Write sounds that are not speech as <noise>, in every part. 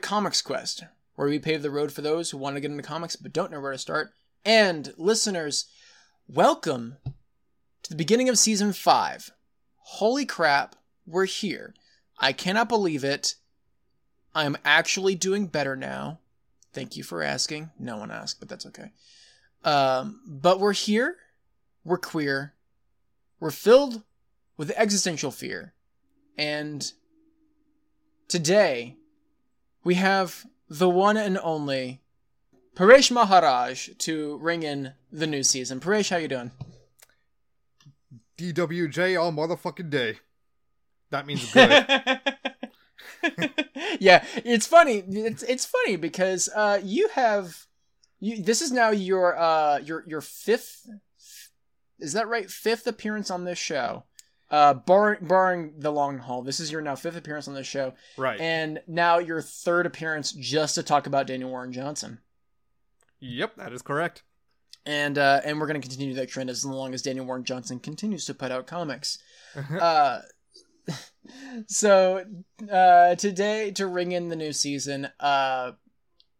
Comics Quest, where we pave the road for those who want to get into comics but don't know where to start. And listeners, welcome to the beginning of season five. Holy crap, we're here. I cannot believe it. I'm actually doing better now. Thank you for asking. No one asked, but that's okay. Um, but we're here. We're queer. We're filled with existential fear. And today, we have the one and only Paresh Maharaj to ring in the new season. Paresh, how you doing? DWJ all motherfucking day. That means good. <laughs> yeah, it's funny. It's it's funny because uh, you have you. This is now your uh your your fifth. Is that right? Fifth appearance on this show. Uh, barring barring the long haul, this is your now fifth appearance on this show, right? And now your third appearance just to talk about Daniel Warren Johnson. Yep, that is correct. And uh, and we're gonna continue that trend as long as Daniel Warren Johnson continues to put out comics. <laughs> uh, <laughs> so uh, today to ring in the new season, uh,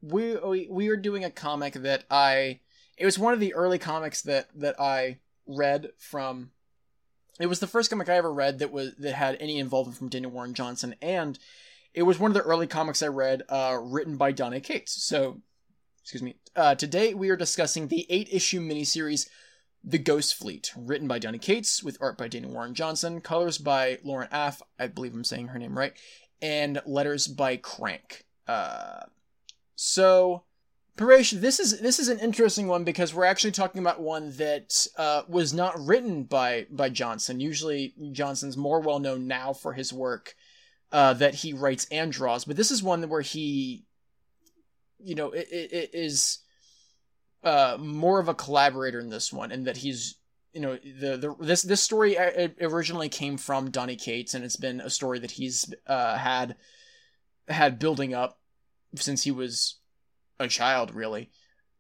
we, we we are doing a comic that I. It was one of the early comics that that I read from it was the first comic I ever read that was that had any involvement from Daniel Warren Johnson, and it was one of the early comics I read uh, written by Donny Cates. So, excuse me. Uh, today we are discussing the eight-issue miniseries The Ghost Fleet, written by Donny Cates with art by Daniel Warren Johnson, colors by Lauren Affe, I believe I'm saying her name right, and letters by Crank. Uh, so Paresh, this is this is an interesting one because we're actually talking about one that uh, was not written by by Johnson. Usually, Johnson's more well known now for his work uh, that he writes and draws, but this is one where he, you know, it, it, it is uh, more of a collaborator in this one, and that he's you know the, the this this story originally came from Donny Cates, and it's been a story that he's uh, had had building up since he was a child really.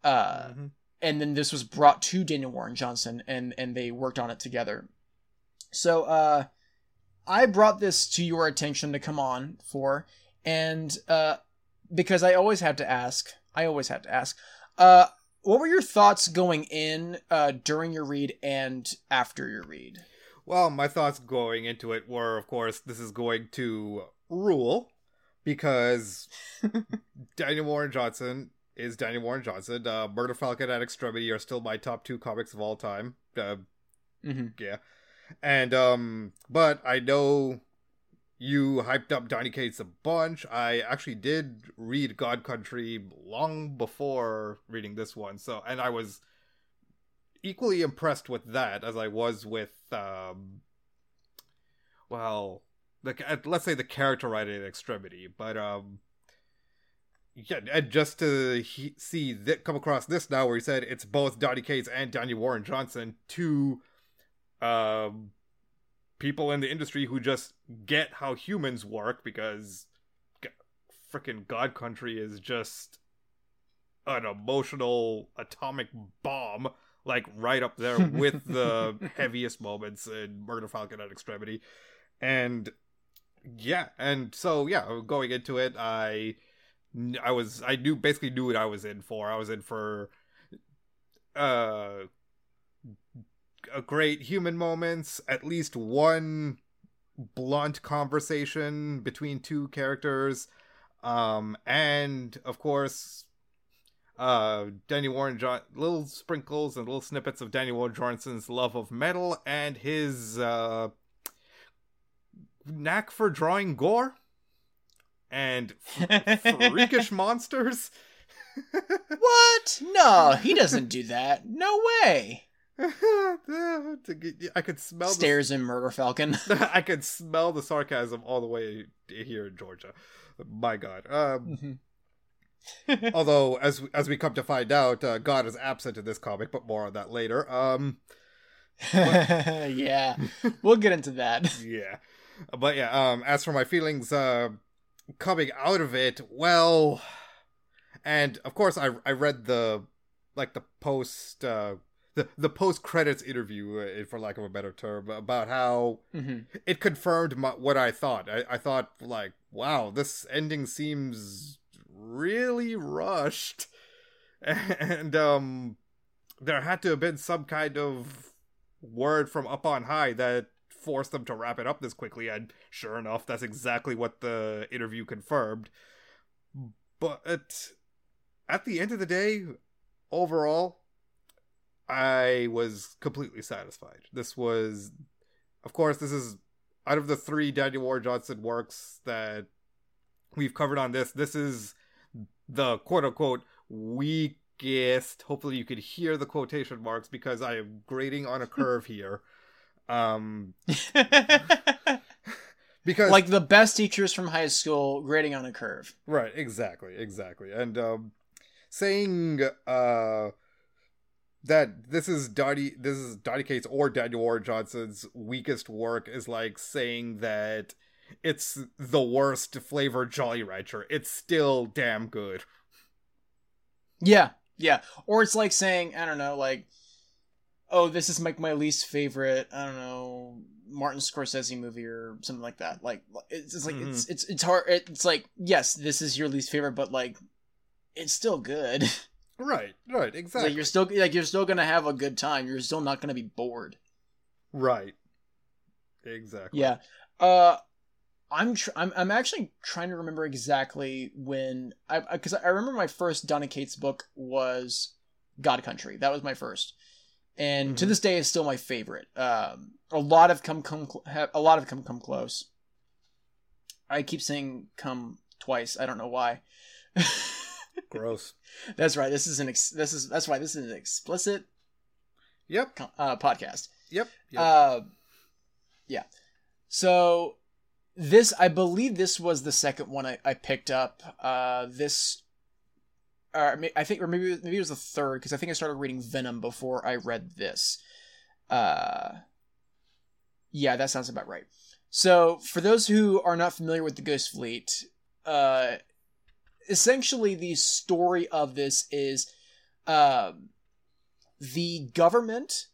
Uh mm-hmm. and then this was brought to daniel warren johnson and and they worked on it together. So uh i brought this to your attention to come on for and uh because i always have to ask i always have to ask uh what were your thoughts going in uh during your read and after your read? Well my thoughts going into it were of course this is going to rule because <laughs> Daniel Warren Johnson is Daniel Warren Johnson. Uh, Murder Falcon and Extremity are still my top two comics of all time. Uh, mm-hmm. Yeah, and um, but I know you hyped up Donny Cates a bunch. I actually did read God Country long before reading this one, so and I was equally impressed with that as I was with um, well the let's say the character writing at extremity but um yeah and just to he, see that come across this now where he said it's both Donny Cates and Daniel Warren Johnson two um people in the industry who just get how humans work because freaking god country is just an emotional atomic bomb like right up there <laughs> with the heaviest moments in murder falcon at extremity. And yeah and so yeah going into it i i was i knew basically knew what i was in for. I was in for uh a great human moments at least one blunt conversation between two characters. Um and of course uh Danny Warren John little sprinkles and little snippets of Danny Warren Johnson's love of metal and his uh knack for drawing gore and <laughs> freakish monsters. <laughs> what? No, he doesn't do that. No way. <laughs> I could smell stairs the... in Murder Falcon. I could smell the sarcasm all the way here in Georgia. My God. Um, mm-hmm. although, as as we come to find out, uh, God is absent in this comic, but more on that later. Um, but... yeah, we'll get into that. Yeah, but yeah, um, as for my feelings, uh, coming out of it, well, and of course, I I read the like the post uh the the post credits interview, uh, for lack of a better term, about how Mhm. it confirmed my, what I thought. I, I thought like, wow, this ending seems really rushed, <laughs> and um, there had to have been some kind of word from up on high that forced them to wrap it up this quickly. And sure enough, that's exactly what the interview confirmed. But at the end of the day, overall, I was completely satisfied. This was, of course, this is out of the three Daniel War Johnson works that we've covered on this. This is the quote unquote weakest. Hopefully, you could hear the quotation marks because I am grading on a curve here. Um, <laughs> because like the best teachers from high school grading on a curve. Right, exactly, exactly. And um saying uh that this is Donny this is Donny Cates or Daniel Warren Johnson's weakest work is like saying that it's the worst flavor Jolly Rancher. It's still damn good. Yeah, yeah. Or it's like saying, I don't know, like, oh, this is like my least favorite, I don't know, Martin Scorsese movie or something like that. Like, it's, it's like it's it's it's hard. It's like yes, this is your least favorite, but like, it's still good. <laughs> Right, right, exactly. like you're still like you're still gonna have a good time. You're still not gonna be bored. right. Exactly. Yeah. Uh I'm tr- I'm I'm actually trying to remember exactly when I because I, remember my first Donny Cates book was God Country. That was my first. And to Mhm. this day is still my favorite. Um a lot have come come have, a lot have come come close. I keep saying come twice. I don't know why. <laughs> Gross. that's right. This is an ex- this is that's why this is an explicit Yep. uh, podcast. Yep. yep. Uh, yeah. So this, I believe, this was the second one I, I picked up. Uh, this, I think, or maybe maybe it was the third because I think I started reading Venom before I read this. Uh, yeah, that sounds about right. So for those who are not familiar with the Ghost Fleet, uh, essentially the story of this is, um, the government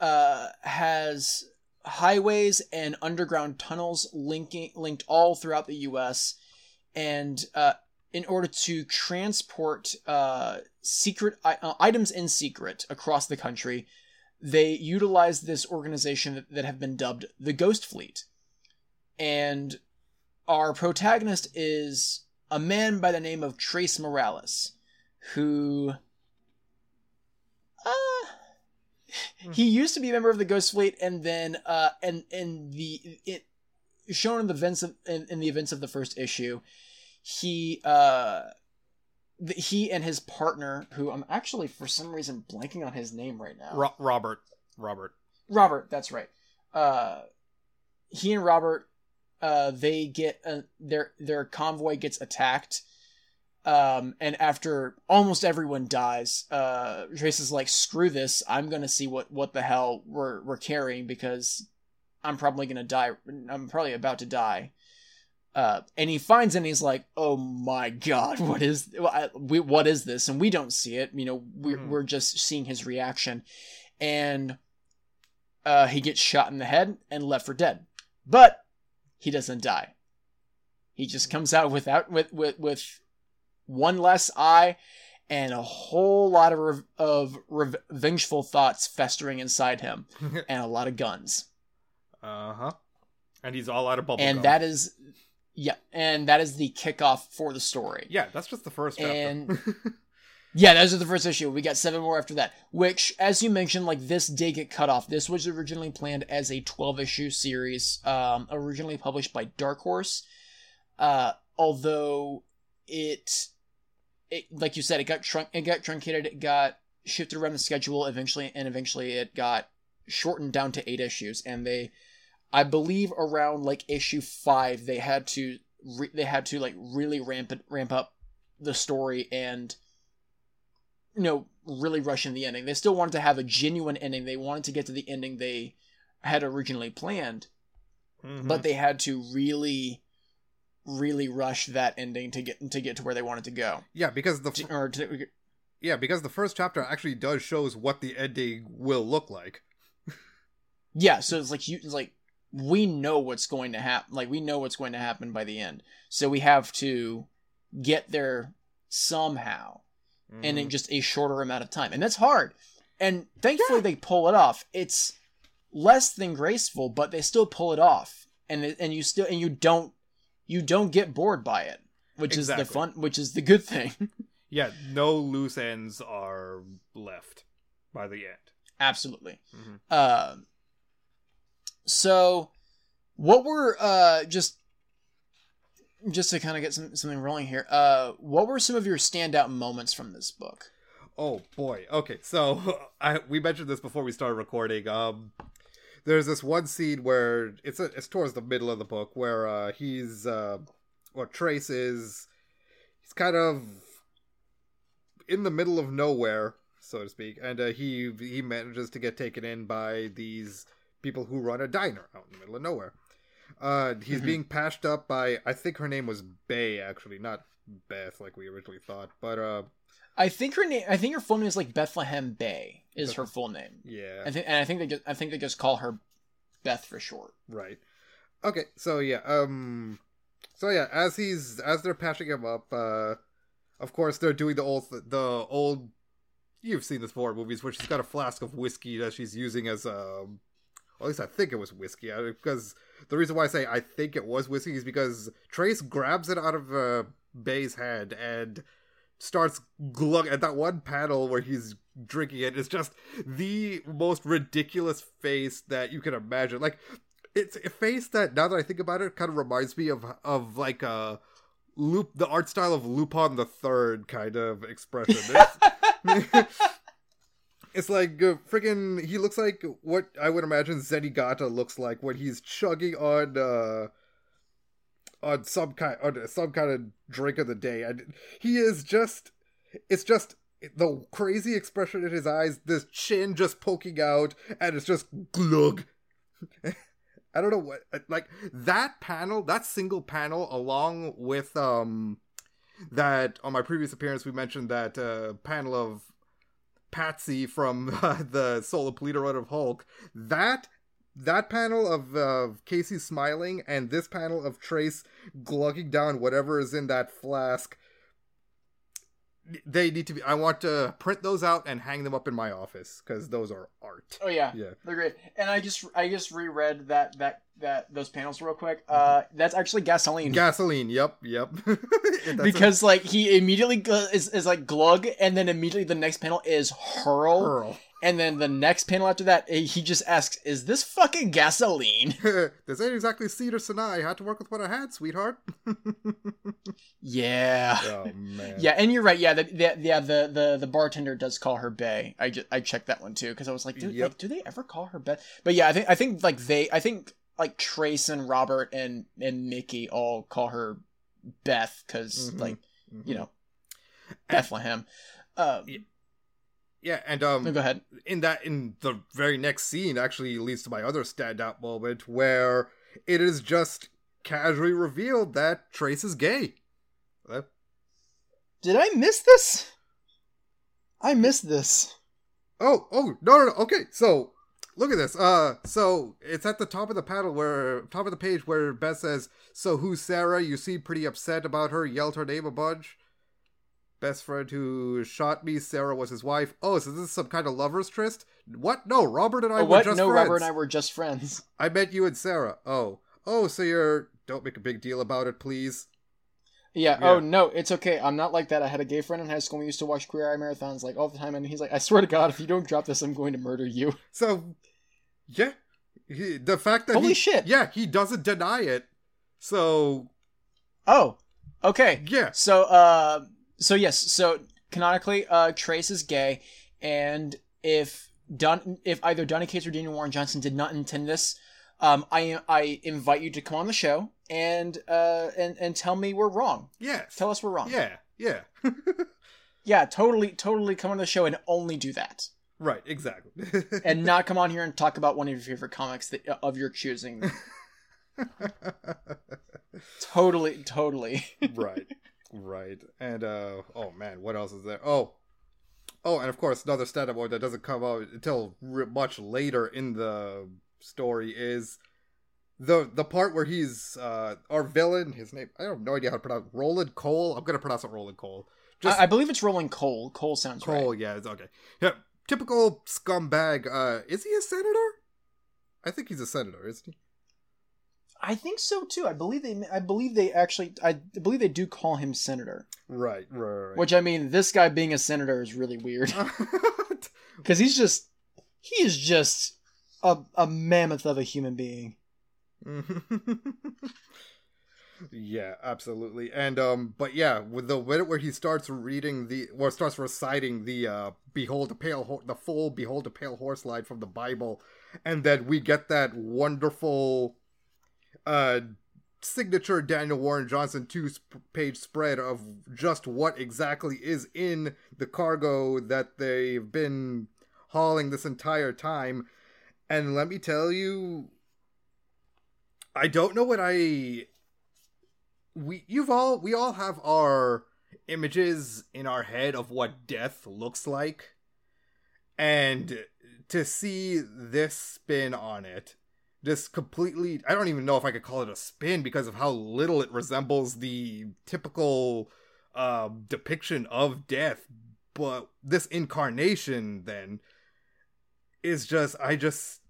uh, has highways and underground tunnels linking linked all throughout the U.S. and uh, in order to transport uh, secret uh, items in secret across the country, they utilize this organization that, that have been dubbed the Ghost Fleet. And our protagonist is a man by the name of Trace Morales, who. Uh, he used to be a member of the Ghost Fleet, and then uh, and in the it shown in the events of in, in the events of the first issue, he uh, the, he and his partner, who I'm actually for some reason blanking on his name right now, Ro- Robert. Robert. Robert. That's right. Uh, he and Robert, uh, they get uh, their their convoy gets attacked. Um, and after almost everyone dies, uh, Trace is like, "Screw this! I'm gonna see what what the hell we're we're carrying because I'm probably gonna die. I'm probably about to die." Uh, and he finds it and he's like, "Oh my god, what is we, what is this?" And we don't see it. You know, we're Mhm. we're just seeing his reaction, and uh, he gets shot in the head and left for dead. But he doesn't die. He just comes out without with with with one less eye and a whole lot of of revengeful thoughts festering inside him <laughs> and a lot of guns. uh huh. And he's all out of bubble and gum. that is yeah, and that is the kickoff for the story. yeah, that's just the first. And- <laughs> Yeah, those are the first issue. We got seven more after that. Which, as you mentioned, like this did get cut off. This was originally planned as a twelve issue series, um, originally published by Dark Horse. Uh, although it, it like you said, it got trunk, it got truncated, it got shifted around the schedule eventually, and eventually it got shortened down to eight issues. And they, I believe, around like issue five, they had to re- they had to like really ramp it, ramp up the story and you know really rush in the ending they still wanted to have a genuine ending they wanted to get to the ending they had originally planned Mhm. but they had to really really rush that ending to get to get to where they wanted to go yeah, because the To- or to, yeah, because the first chapter actually does shows what the ending will look like. Yeah, so it's like you it's like we know what's going to happen. Like we know what's going to happen by the end. So we have to get there somehow and in Mhm. just a shorter amount of time. And that's hard. And thankfully they pull it off. It's less than graceful, but they still pull it off. And and you still and you don't you don't get bored by it, which is the fun which is the good thing. <laughs> yeah, no loose ends are left by the end. Absolutely. Mhm. Uh, so, what were uh just just to kind of get some something rolling here? Uh, what were some of your standout moments from this book? Oh boy. Okay, so <laughs> I we mentioned this before we started recording. Um there's this one scene where it's a, it's towards the middle of the book where uh he's uh or Trace is he's kind of in the middle of nowhere, so to speak, and uh, he he manages to get taken in by these people who run a diner out in the middle of nowhere. Uh he's Mhm. being patched up by I think her name was Bay actually, not Beth like we originally thought, but uh I think her name. I think her full name is like Bethlehem Bay. Is her full name? yeah. I think, and I think they just, I think they just call her Beth for short. Right. Okay, so yeah, um so yeah, as he's as they're patching him up, uh of course they're doing the old the old you've seen this before in movies where she's got a flask of whiskey that she's using as um at least I think it was whiskey uh, because the reason why I say I think it was whiskey is because Trace grabs it out of uh, Bay's hand and starts glug at that one panel where he's drinking it. it is just the most ridiculous face that you can imagine. Like it's a face that now that I think about it kind of reminds me of of like a loop the art style of Lupin the Third kind of expression. <laughs> It's, like uh, freaking he looks like what I would imagine Zenigata looks like when he's chugging on uh on some kind on some kind of drink of the day. And he is just it's just the crazy expression in his eyes, this chin just poking out, and it's just glug. <laughs> I don't know what like that panel, that single panel, along with um that on my previous appearance we mentioned that uh, panel of Patsy from <laughs> uh, the Soule of Pulido Run of Hulk. That that panel of uh, Casey smiling and this panel of Trace glugging down whatever is in that flask. They need to be. I want to print those out and hang them up in my office because those are art. Oh yeah, Yeah. they're great. And I just I just reread that that that those panels real quick. Uh, that's actually gasoline. Gasoline. Yep. Yep. <laughs> That's a- because like he immediately is, is like glug and then immediately the next panel is hurl Pearl. and then the next panel after that eh, he just asks is this fucking gasoline <laughs> this ain't exactly Cedar Sinai. I had to work with what I had, sweetheart. <laughs> yeah oh man. yeah and you're right yeah the, the yeah the, the the bartender does call her bay i just i checked that one too because i was like, do, Yep. like do they ever call her Bay? but yeah i think i think like they i think like trace and robert and and mickey all call her beth because Mhm. like Mhm. you know bethlehem uh Yeah, and um, go ahead in that in the very next scene actually leads to my other standout moment where it is just casually revealed that Trace is gay. Uh, Did I miss this? I missed this. Oh, oh, no, no, no. Okay, so look at this. Uh, so it's at the top of the panel where top of the page where Beth says, "So who's Sarah? You seem pretty upset about her. Yelled her name a bunch." Best friend who shot me, Sarah was his wife. Oh, so this is some kind of lovers tryst? What? No, Robert and I Oh, were what? just No, friends. Robert and I were just friends. I met you and Sarah. Oh, oh, so you're. Don't make a big deal about it, please. Yeah. Yeah. Oh no, it's okay. I'm not like that. I had a gay friend in high school. We used to watch Queer Eye marathons like all the time, and he's like, "I swear to God, if you don't drop this, I'm going to murder you." <laughs> So, yeah, he, the fact that Holy he, shit. yeah, he doesn't deny it. So, Oh, okay. yeah, So, uh, so yes. So canonically, uh, Trace is gay, and if Don, if either Donny Cates or Daniel Warren Johnson did not intend this, um, I I invite you to come on the show and uh and and tell me we're wrong. yes, Tell us we're wrong. yeah, yeah, <laughs> Yeah, totally, totally come on the show and only do that. right, exactly. <laughs> and not come on here and talk about one of your favorite comics that, of your choosing. <laughs> totally, totally. right, right, and uh, oh man, what else is there? Oh, Oh, and of course, another stat point that doesn't come out until much later in the story is the the part where he's uh our villain. His name I have no idea how to pronounce. Roland Cole. I'm gonna pronounce it Roland Cole. I, I believe it's Rolling Cole. Cole sounds Cole. right. Yeah, it's okay. Yeah, typical scumbag. Uh, is he a senator? I think he's a senator, isn't he? I think so too. I believe they. I believe they actually. I believe they do call him senator. Right, right, right. Which I mean, this guy being a senator is really weird <laughs> <laughs> because he's just. He is just a a mammoth of a human being. <laughs> yeah, absolutely. And um, but yeah, with the minute where he starts reading the or starts reciting the uh, "Behold a pale ho- the full Behold a pale horse" line from the Bible, and then we get that wonderful uh signature Daniel Warren Johnson two sp- page spread of just what exactly is in the cargo that they've been hauling this entire time. And let me tell you, I don't know what I we you've all we all have our images in our head of what death looks like. And to see this spin on it, this completely I don't even know if I could call it a spin because of how little it resembles the typical uh, depiction of death, but this incarnation then is just I just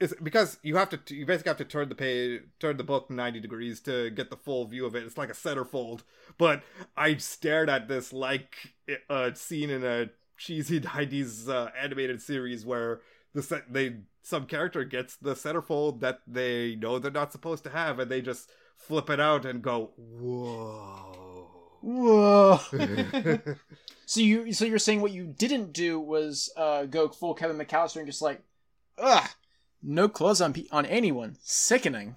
it's because you have to you basically have to turn the page turn the book 90 degrees to get the full view of it. It's like a centerfold. But i stared at this like a scene in a cheesy <laughs> 90s uh, animated series where the set they some character gets the centerfold that they know they're not supposed to have and they just flip it out and go whoa Whoa. <laughs> so you so you're saying what you didn't do was uh, go full Kevin McAllister and just like, ugh, no clothes on pe- on anyone. Sickening.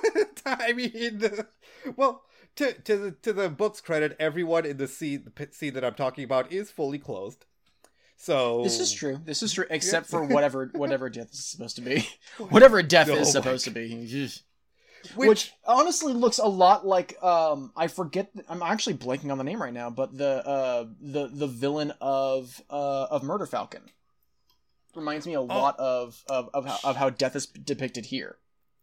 <laughs> I mean, well, to to the to the book's credit, everyone in the scene the pit scene that I'm talking about is fully clothed. So This is true. This is true, except for whatever whatever <laughs> death is supposed to be. Whatever death Oh is my supposed to be. Which, Which, honestly looks a lot like um I forget I'm actually blanking on the name right now, but the uh the the villain of uh of Murder Falcon reminds me a lot of of of how, of how death is depicted here.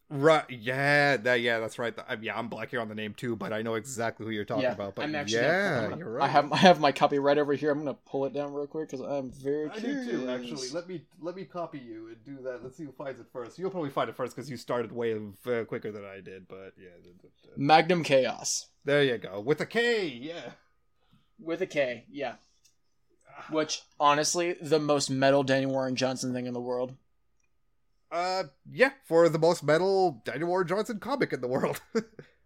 Right? Yeah, that yeah, that's right. I, yeah, I'm blanking on the name too, but I know exactly who you're talking yeah, about. But I'm actually gonna- yeah, I'm gonna- you're right. I have I have my copy right over here. I'm gonna pull it down real quick because I'm very I curious. do too, actually. Let me let me copy you and do that. Let's see who finds it first. You'll probably find it first because you started way uh, quicker than I did. But yeah, Magnus Khaos there you go with a K. Yeah. with a K. Yeah. Which honestly, the most metal Daniel Warren Johnson thing in the world. Uh, yeah, for the most metal Daniel Warren Johnson comic in the world. <laughs>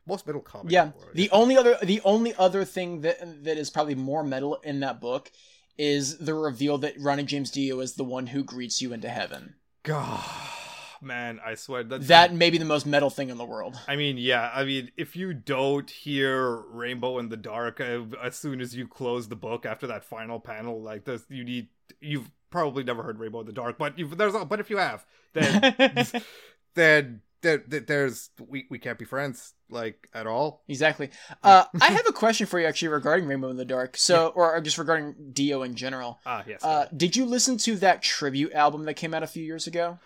most metal comic. Yeah. in the, world. The only other the only other thing that that is probably more metal in that book is the reveal that Ronnie James Dio is the one who greets you into heaven. God, man, I swear that That may be the most metal thing in the world. I mean, yeah. I mean, if you don't hear "Rainbow in the Dark" uh, as soon as you close the book after that final panel, like this, you need you've probably never heard "Rainbow in the Dark," but there's but if you have, then <laughs> <laughs> then there- there's we we can't be friends like at all. Exactly. <laughs> Uh, I have a question for you actually regarding Rainbow in the Dark. So, or just regarding Dio in general. Ah, yes. Uh, did you listen to that tribute album that came out a few years ago?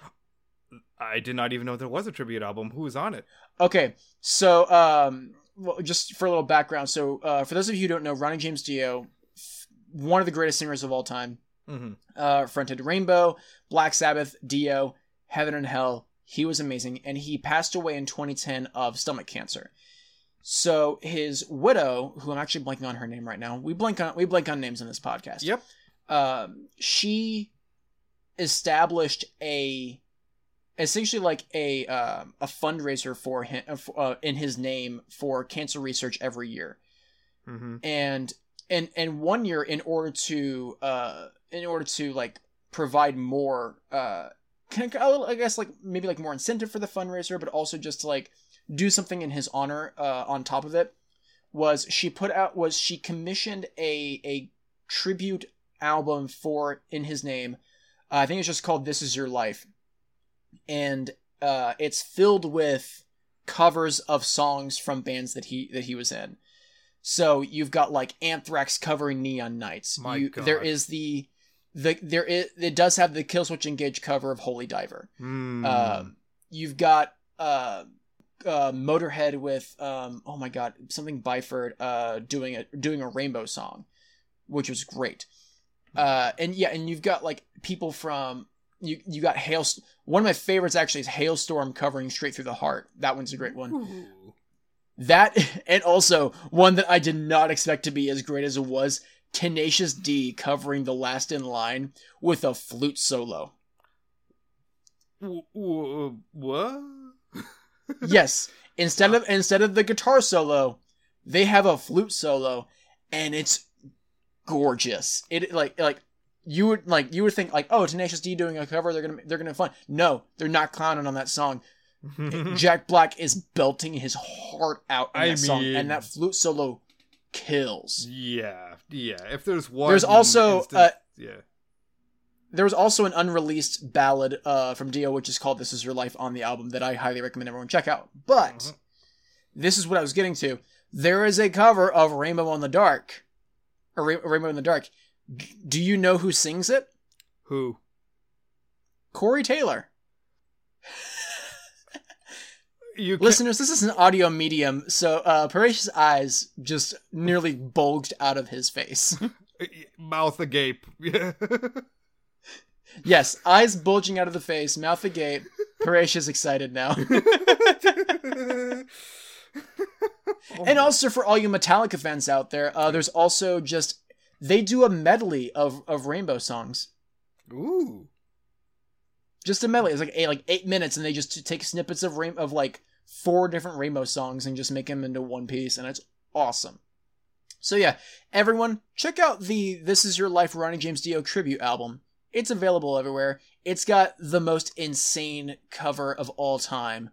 I did not even know there was a tribute album. Who was on it? Okay, so um, well, just for a little background. So, uh, for those of you who don't know, Ronnie James Dio, f- one of the greatest singers of all time, Mm-hmm. uh, fronted Rainbow, Black Sabbath, Dio, Heaven and Hell. He was amazing, and he passed away in 2010 of stomach cancer. So his widow, who I'm actually blanking on her name right now, we blank on we blank on names in this podcast. Yep. Um, she established a essentially like a um, a fundraiser for him uh, in his name for cancer research every year Mm-hmm. and and and one year in order to uh in order to like provide more uh I guess like maybe like more incentive for the fundraiser but also just to like do something in his honor uh on top of it was she put out was she commissioned a a tribute album for in his name uh, I think it's just called This Is Your Life and uh it's filled with covers of songs from bands that he that he was in so you've got like Anthrax covering Neon Knights. My you, God. There is the the there it, it does have the Killswitch Engage cover of Holy Diver. Mm. Um, you've got uh, uh, Motorhead with um, oh my god, something Byford uh, doing a doing a rainbow song, which was great. Uh, and yeah, and you've got like people from you you got hail. One of my favorites actually is Halestorm covering Straight Through the Heart. That one's a great one. Ooh. That <laughs> and also one that I did not expect to be as great as it was. Tenacious D covering the last in line with a flute solo. What? <laughs> yes instead of instead of the guitar solo they have a flute solo and it's gorgeous. It like like you would like you would think like oh tenacious d doing a cover they're gonna they're gonna fun. No they're not clowning on that song. <laughs> Jack black is belting his heart out in I that song and that flute solo kills. Yeah, yeah. If there's one, There's also, instance- uh, yeah. there was also an unreleased ballad uh, from Dio, which is called "This Is Your Life" on the album that I highly recommend everyone check out. But Mhm. this is what I was getting to. There is a cover of "Rainbow in the Dark," or Ra- "Rainbow in the Dark." G- Do you know who sings it? Who? Corey Taylor. You can Listeners, this is an audio medium, so uh, Paresh's eyes just nearly bulged out of his face. <laughs> mouth agape. <laughs> Yes, eyes bulging out of the face, mouth agape. Parash is excited now. <laughs> And also for all you Metallica fans out there, uh, there's also just they do a medley of of Rainbow songs. Ooh. Just a medley. It's like eight, like eight minutes, and they just take snippets of rain of like four different Rainbow songs and just make them into one piece, and it's awesome. So yeah, everyone check out the "This Is Your Life" Ronnie James Dio tribute album. It's available everywhere. It's got the most insane cover of all time.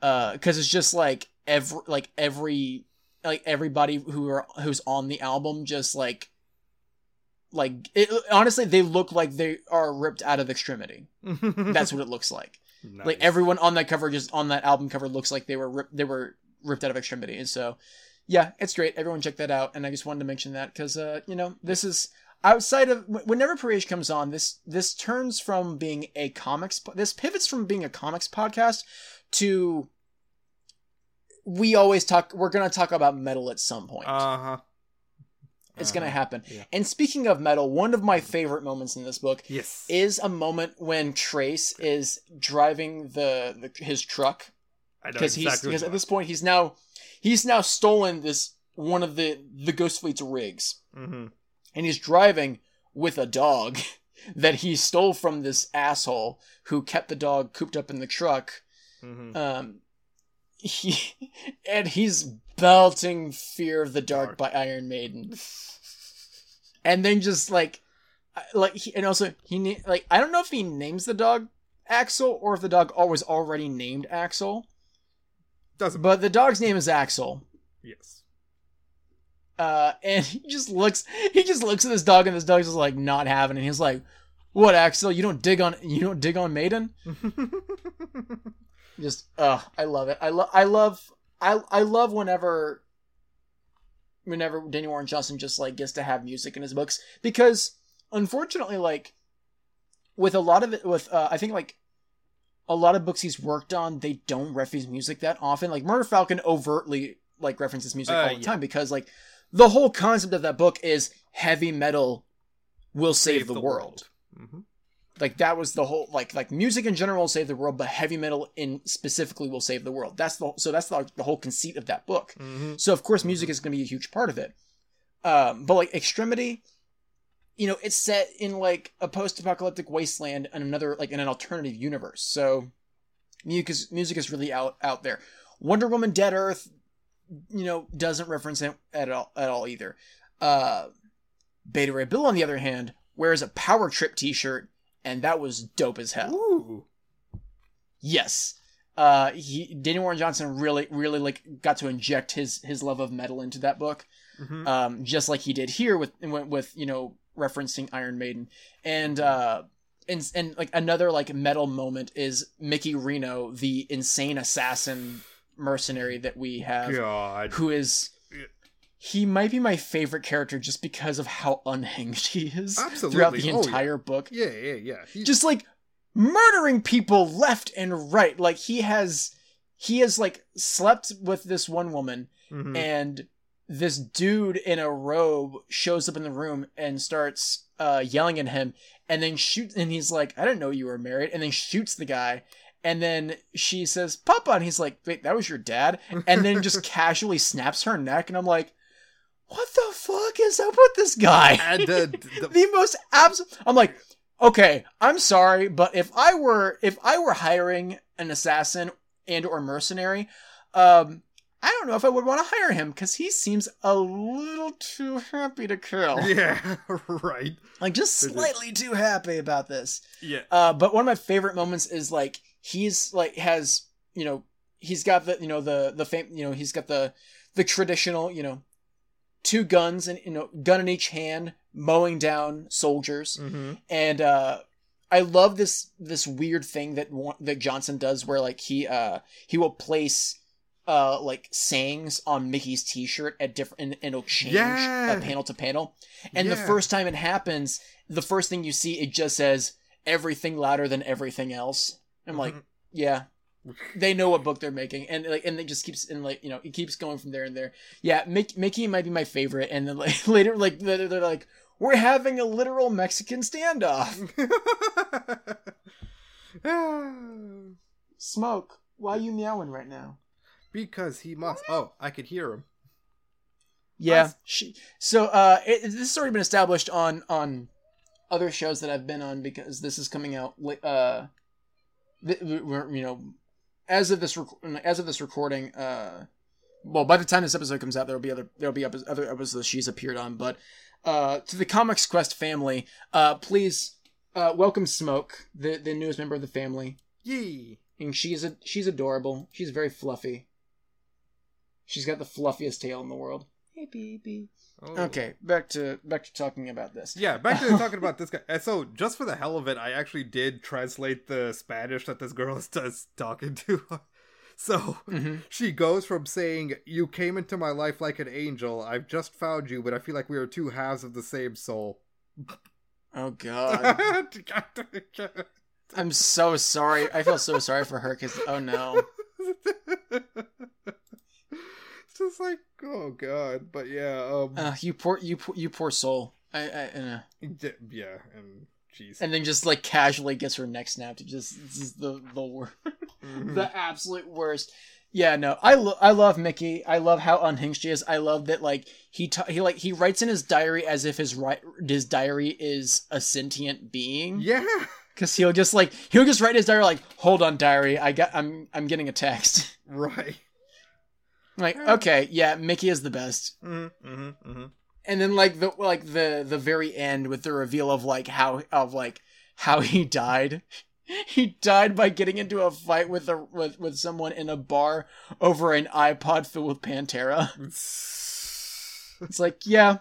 Uh, because it's just like every like every like everybody who are who's on the album just like like it, honestly they look like they are ripped out of extremity. <laughs> That's what it looks like. Like everyone on that cover just on that album cover looks like they were rip, they were ripped out of extremity. And so yeah it's great. Everyone check that out. And i just wanted to mention that because uh you know this is outside of whenever Paresh comes on this this turns from being a comics this pivots from being a comics podcast to we always talk we're gonna talk about metal at some point Uh huh. it's gonna happen yeah. and speaking of metal one of my favorite moments in this book Yes. is a moment when Trace is driving the, the his truck I know because he's exactly because at this point he's now he's now stolen this one of the the Ghost Fleet's rigs hmm and he's driving with a dog <laughs> that he stole from this asshole who kept the dog cooped up in the truck hmm um he and he's belting fear of the dark, Dark. by iron maiden and then just like like he, and also he like i don't know if he names the dog axel or if the dog al- was already named axel Doesn't. but the dog's name is axel yes. uh and he just looks he just looks at this dog and this dog's just like not having it he's like what axel you don't dig on you don't dig on maiden <laughs> just uh i love it. I love i love i i love whenever whenever daniel warren johnson just like gets to have music in his books. Because unfortunately like with a lot of it with uh, i think like a lot of books he's worked on they don't reference music that often. Like murder falcon overtly like references music Uh, all the yeah. time because like the whole concept of that book is heavy metal will save, the, world. hmm like that was the whole like like music in general will save the world but heavy metal in specifically will save the world. That's the so that's the, the whole conceit of that book. Hmm so of course music is going to be a huge part of it. Um but like extremity you know it's set in like a post-apocalyptic wasteland and another like in an alternative universe. So music is music is really out out there. Wonder woman dead earth you know doesn't reference it at all at all either. Uh beta ray bill on the other hand wears a power trip t-shirt and that was dope as hell Ooh. Yes. Uh, he Daniel Warren Johnson really, really like got to inject his his love of metal into that book, hmm um, just like he did here with with, with you know referencing Iron Maiden, and uh, and and like another like metal moment is Mickey Reno, the insane assassin mercenary that we have, God. who is he might be my favorite character just because of how unhinged he is Absolutely. throughout the Oh, yeah. entire book. Yeah, yeah, yeah. He- Just like murdering people left and right. Like he has he has like slept with this one woman Mhm. and this dude in a robe shows up in the room and starts uh, yelling at him and then shoots and he's like i didn't know you were married and then shoots the guy and then she says papa and he's like wait that was your dad and then just <laughs> casually snaps her neck and i'm like what the fuck is up with this guy and the, the, <laughs> the most abs i'm like okay i'm sorry but if i were if i were hiring an assassin and or mercenary um i don't know if i would want to hire him because he seems a little too happy to kill <laughs> yeah, right. like just slightly too happy about this Yeah. uh but one of my favorite moments is like he's like has you know he's got the you know the the fame you know he's got the the traditional you know two guns and you know gun in each hand mowing down soldiers Mm-hmm. and uh I love this this weird thing that that Johnson does where like he uh he will place uh like sayings on Mickey's t-shirt at different and, and it'll change Yeah. uh, panel to panel and the first time it happens the first thing you see it just says everything louder than everything else I'm like Mhm. yeah they know what book they're making and like and it just keeps and like you know it keeps going from there and there yeah Mick, mickey might be my favorite and then like <laughs> later like they're, they're like we're having a literal mexican standoff <laughs> smoke why are you meowing right now because he must. Oh, I could hear him. yeah Nice. she, so uh it, this has already been established on on other shows that i've been on because this is coming out li- uh we're you know as of this rec- as of this recording uh well by the time this episode comes out there'll be other there'll be other episodes she's appeared on but uh to the comics quest family uh please uh welcome smoke the the newest member of the family. Yee. and she's a she's adorable. She's very fluffy. She's got the fluffiest tail in the world hey baby Oh. okay back to back to talking about this Yeah, back to talking about <laughs> this guy. And so, just for the hell of it, I actually did translate the Spanish that this girl is is talking to. <laughs> So hmm she goes from saying, "You came into my life like an angel. I've just found you, but I feel like we are two halves of the same soul." oh <laughs> god i'm so sorry i feel so sorry for her because oh no it's just like, oh god. But yeah, um, uh, you poor you poor, you poor soul I, I, d- yeah, and jeez, and then just like casually gets her neck snapped. It just this is the the worst, <laughs> Mhm. the absolute worst. Yeah, no, I lo- I love Mickey. I love how unhinged he is. I love that like he ta- he like he writes in his diary as if his ri- his diary is a sentient being. yeah, Cause he'll just like he'll just write his diary like, "Hold on, diary, I got I'm I'm getting a text." <laughs> right. Like, okay, yeah, Mickey is the best. Mm-hmm, mm-hmm, mm-hmm. and then like the like the the very end with the reveal of like how of like how he died <laughs> he died by getting into a fight with a with, with someone in a bar over an ipod filled with pantera <laughs> it's like yeah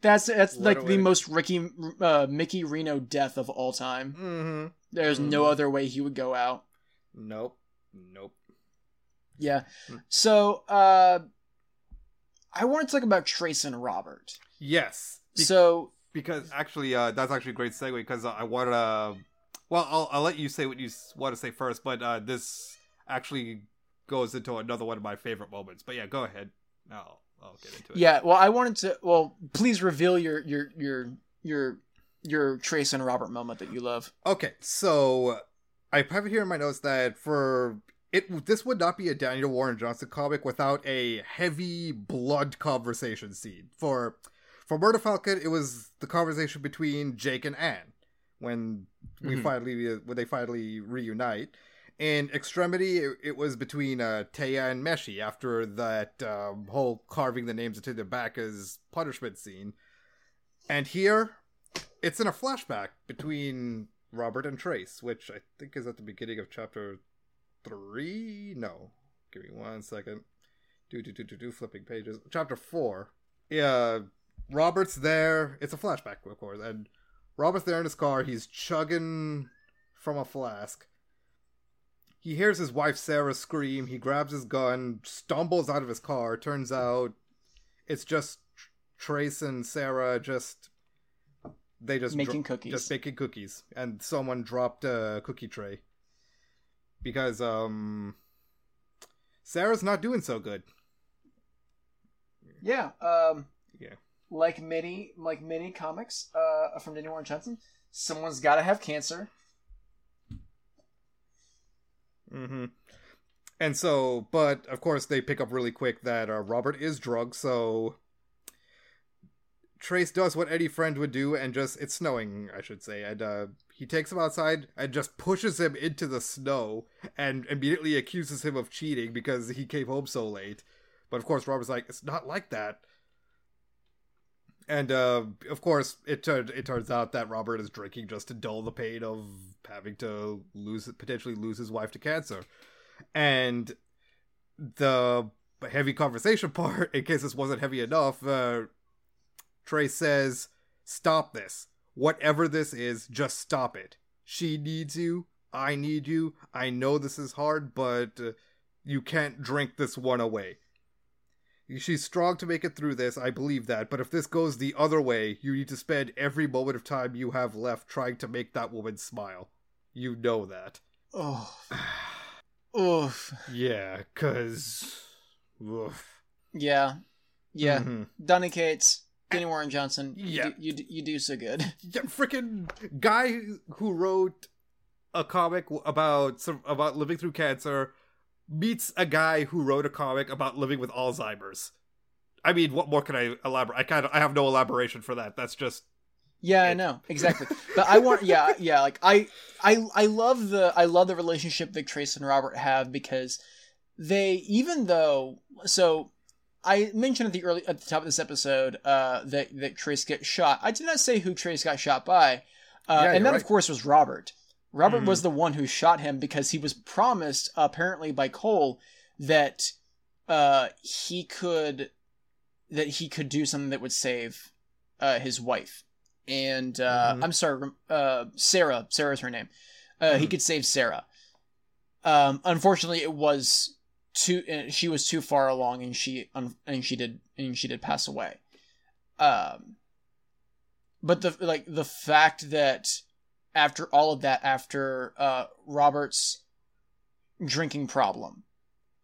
that's that's What like the way most ricky uh mickey reno death of all time mm-hmm. there's no Mhm. other way he would go out Nope. Nope. Yeah Hmm. so uh i want to talk about trace and robert Yes. Be- so because actually, uh, that's actually a great segue because I want to. Well, I'll, I'll let you say what you want to say first, but uh, this actually goes into another one of my favorite moments. But yeah, go ahead. I'll, I'll get into it. Yeah, well, I wanted to. Well, please reveal your your your your your Trace and Robert moment that you love. Okay, so I have it here in my notes that for it, this would not be a Daniel Warren Johnson comic without a heavy blood conversation scene. For for Murder Falcon, it was the conversation between Jake and Anne when we Mhm. finally when they finally reunite. In Extremity, it, it was between uh, Taya and Meshi after that um, whole carving the names into their back as punishment scene. And here, it's in a flashback between Robert and Trace, which I think is at the beginning of chapter three. No, give me one second. Do do do do do flipping pages. Chapter four. Yeah, Robert's there. It's a flashback, of course, and Robert's there in his car. He's chugging from a flask. He hears his wife Sarah scream. He grabs his gun, stumbles out of his car. Turns out it's just Trace and Sarah just they just making dro- cookies, just making cookies, and someone dropped a cookie tray because um Sarah's not doing so good. Yeah. Um. Yeah. Like many, like many comics, uh, from Daniel Warren Johnson, someone's got to have cancer. Mm-hmm. And so, but of course, they pick up really quick that uh, Robert is drugged, so Trace does what any friend would do and just, it's snowing, I should say, and uh, he takes him outside and just pushes him into the snow and immediately accuses him of cheating because he came home so late. But of course, Robert's like, it's not like that. And uh, of course, it it turns out that Robert is drinking just to dull the pain of having to lose potentially lose his wife to cancer and the heavy conversation <laughs> part, in case this wasn't heavy enough, uh, Trace says, Stop this. Whatever this is, just stop it. She needs you. I need you. I know this is hard, but uh, you can't drink this one away. She's strong to make it through this, I believe that, but if this goes the other way, you need to spend every moment of time you have left trying to make that woman smile. You know that. Oh. <sighs> Oof. Yeah, cause. Oof. Yeah, yeah. Mm-hmm. Donny Cates, Danny Warren Johnson. Yeah, you do, you, you do so good. <laughs> Yeah, freaking guy who wrote a comic about about living through cancer meets a guy who wrote a comic about living with Alzheimer's. I mean, what more can I elaborate? I kind of I have no elaboration for that. That's just yeah, I know <laughs> exactly. But I want, yeah, yeah. Like I, I, I love the, I love the relationship that Trace and Robert have because they, even though, so I mentioned at the early, at the top of this episode, uh, that that Trace gets shot. I did not say who Trace got shot by, uh, yeah, and that right. of course was Robert. Robert mm-hmm. was the one who shot him because he was promised, apparently by Cole, that uh, he could, that he could do something that would save uh, his wife and uh, mm-hmm. I'm sorry, uh, Sarah. Sarah's her name. Uh, mm-hmm. He could save Sarah. Um, unfortunately, it was too. She was too far along, and she and she did and she did pass away. Um, but the like the fact that after all of that, after uh, Robert's drinking problem,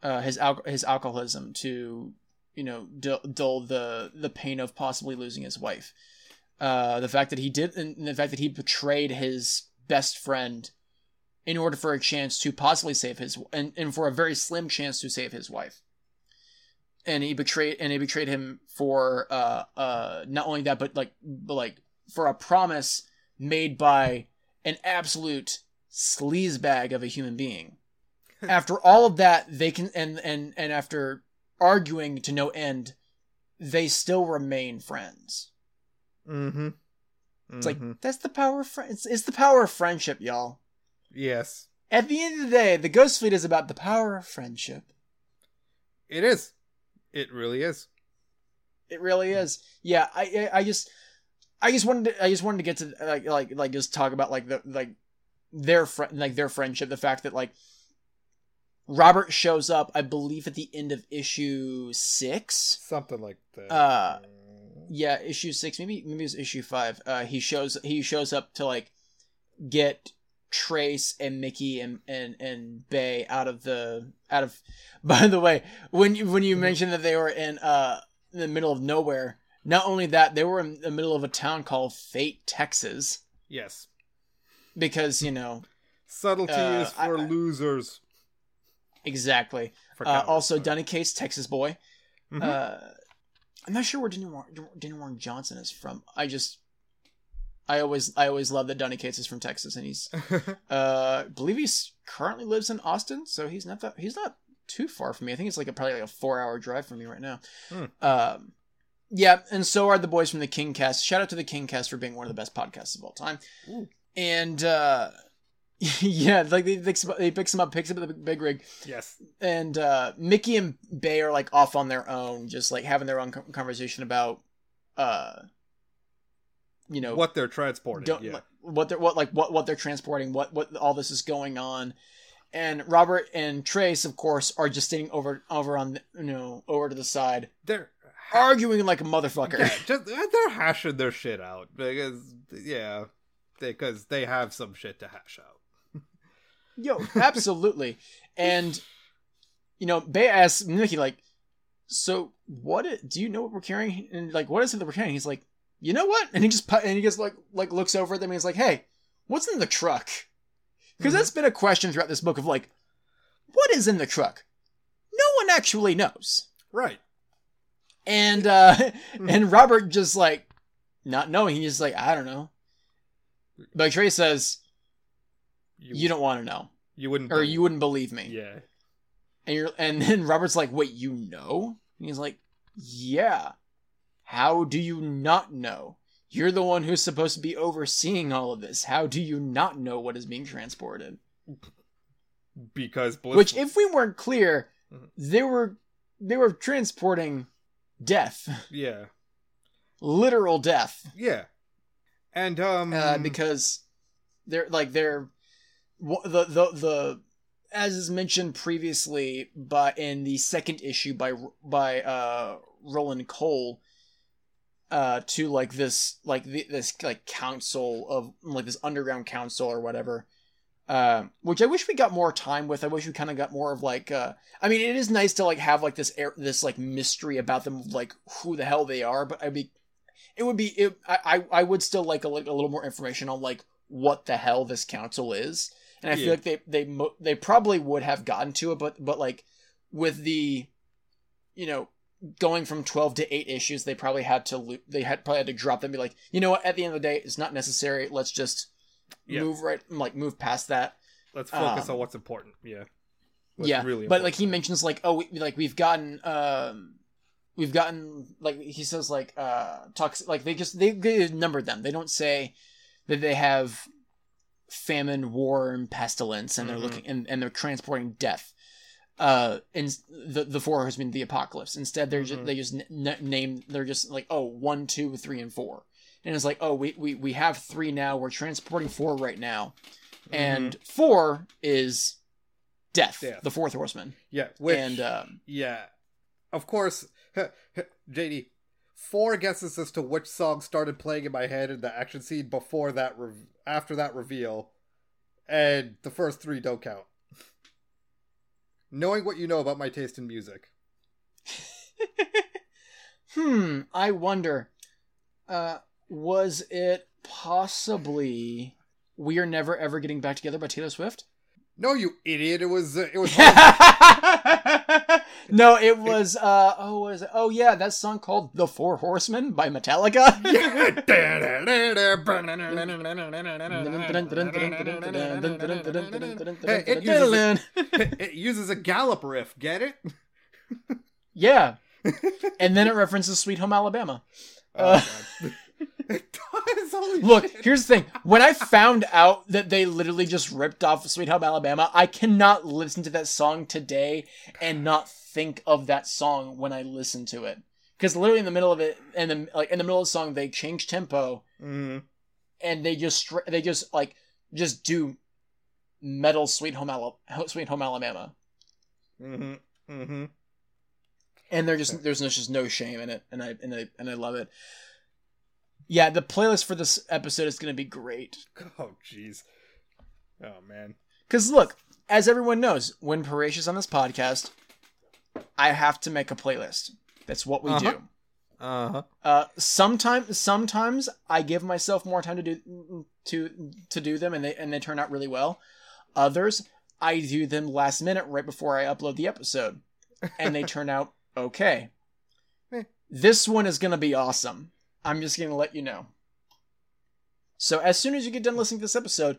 uh, his al- his alcoholism to you know dull the the pain of possibly losing his wife uh, the fact that he did, and the fact that he betrayed his best friend in order for a chance to possibly save his, and, and for a very slim chance to save his wife. And he betrayed, and he betrayed him for, uh, uh, not only that, but like, but like for a promise made by an absolute sleazebag of a human being. <laughs> after all of that, they can, and and and after arguing to no end, they still remain friends. Mm-hmm. It's mm-hmm. like that's the power of friends. It's, it's the power of friendship, y'all. Yes. At the end of the day, the Ghost Fleet is about the power of friendship. It is. It really is. It really is. Yeah, I I, I just I just wanted to, I just wanted to get to like like like just talk about like the like their friend like their friendship, the fact that like Robert shows up, I believe, at the end of issue six, something like that. Uh, yeah, issue six, maybe maybe it was issue five. Uh, he shows he shows up to like get Trace and Mickey and and and Bay out of the out of. <laughs> By the way, when you when you mm-hmm. mentioned that they were in uh in the middle of nowhere, not only that they were in the middle of a town called Fate, Texas. Yes, because you know subtlety uh, is for I, losers. Exactly. Uh, also, Donny Cates, Texas boy. Mm-hmm. Uh, I'm not sure where Daniel Warren, Warren Johnson is from. I just I always I always love that Donny Cates is from Texas and he's <laughs> uh I believe he's currently lives in Austin, so he's not that he's not too far from me. I think it's like a, probably like a four hour drive from me right now. Hmm. Um yeah, and so are the boys from the King Cast. Shout out to the King Cast for being one of the best podcasts of all time. Ooh. And uh <laughs> yeah, like they picks he picks him up, picks up the big rig. Yes. And uh, Mickey and Bay are like off on their own, just like having their own conversation about, uh, you know, what they're transporting. yeah. Like, what they're what like what what they're transporting. What what all this is going on. And Robert and Trace, of course, are just sitting over over on the, you know over to the side. They're arguing like a motherfucker. Yeah, <laughs> just they're hashing their shit out because yeah, because they, they have some shit to hash out. Yo, absolutely. and you know, Bay asks Mickey like, "So what? Do you know what we're carrying? And like, what is it that we're carrying?" He's like, "You know what?" And he just and he just like like looks over at them and he's like, "Hey, what's in the truck?" Because Mhm. that's been a question throughout this book of like, what is in the truck? No one actually knows. Right. And uh and Robert just like not knowing, he's just like, I don't know. But Trace says, You don't want to know. You wouldn't. Or you wouldn't believe me. Yeah. And you're and then Robert's like, Wait, you know? And he's like, Yeah. How do you not know? You're the one who's supposed to be overseeing all of this. How do you not know what is being transported? Because Bliss. Which, if we weren't clear, Mhm. they were they were transporting death, Yeah. literal death, Yeah. And um. uh, because they're like they're the the the as is mentioned previously, but in the second issue by by uh Roland Cole. Uh, to like this, like the, this, like council of like this underground council or whatever, uh, which I wish we got more time with. I wish we kind of got more of like, uh, I mean, it is nice to like have like this air, this like mystery about them, like who the hell they are. But I'd be, it would be, it, I, I, would still like a, like a little more information on like what the hell this council is. And I Yeah. feel like they, they, mo- they probably would have gotten to it, but, but like with the, you know, going from 12 to 8 issues they probably had to lo- they had probably had to drop them and be like you know what at the end of the day it's not necessary let's just Yeah. move right like move past that Let's focus um, on what's important. Yeah. What's yeah Really but like he mentions like oh we, like we've gotten um we've gotten like he says like uh talks like they just they, they number them they don't say that they have famine war and pestilence and they're Mhm. looking and, and they're transporting death uh and the the four has been the apocalypse instead they're just Mhm. they just n- name they're just like oh one two three and four and it's like oh we we, we have three now we're transporting four right now and four is death, Death. the fourth horseman yeah. Which, and um Yeah. Of course, <laughs> JD, four guesses as to which song started playing in my head in the action scene before that, re- after that reveal, and the first three don't count. Knowing what you know about my taste in music. <laughs> hmm i wonder uh was it possibly we are never ever getting back together by taylor swift No, you idiot! It was uh, it was. <laughs> no it was uh oh what is it oh yeah that song called the four horsemen by metallica <laughs> it uses a gallop riff. Get it? yeah and then it references sweet home alabama Oh, Uh, God. <laughs> <laughs> it does. Holy Look, shit. here's the thing. When I found out that they literally just ripped off Sweet Home Alabama, I cannot listen to that song today and not think of that song when I listen to it. Because literally in the middle of it, in the like in the middle of the song, they change tempo Mhm. and they just they just like just do metal Sweet Home Ala- Sweet Home Alabama, Mhm. Mhm. and they're just there's just no shame in it, and I and I and I love it. Yeah, the playlist for this episode is gonna be great. <laughs> Oh jeez. Oh man. Because look, as everyone knows, when Paresh is on this podcast, I have to make a playlist. That's what we Uh-huh. do. Uh huh. Uh, sometimes, sometimes I give myself more time to do to to do them, and they and they turn out really well. Others, I do them last minute, right before I upload the episode, and they <laughs> turn out okay. Eh. This one is gonna be awesome. I'm just gonna let you know. So as soon as you get done listening to this episode,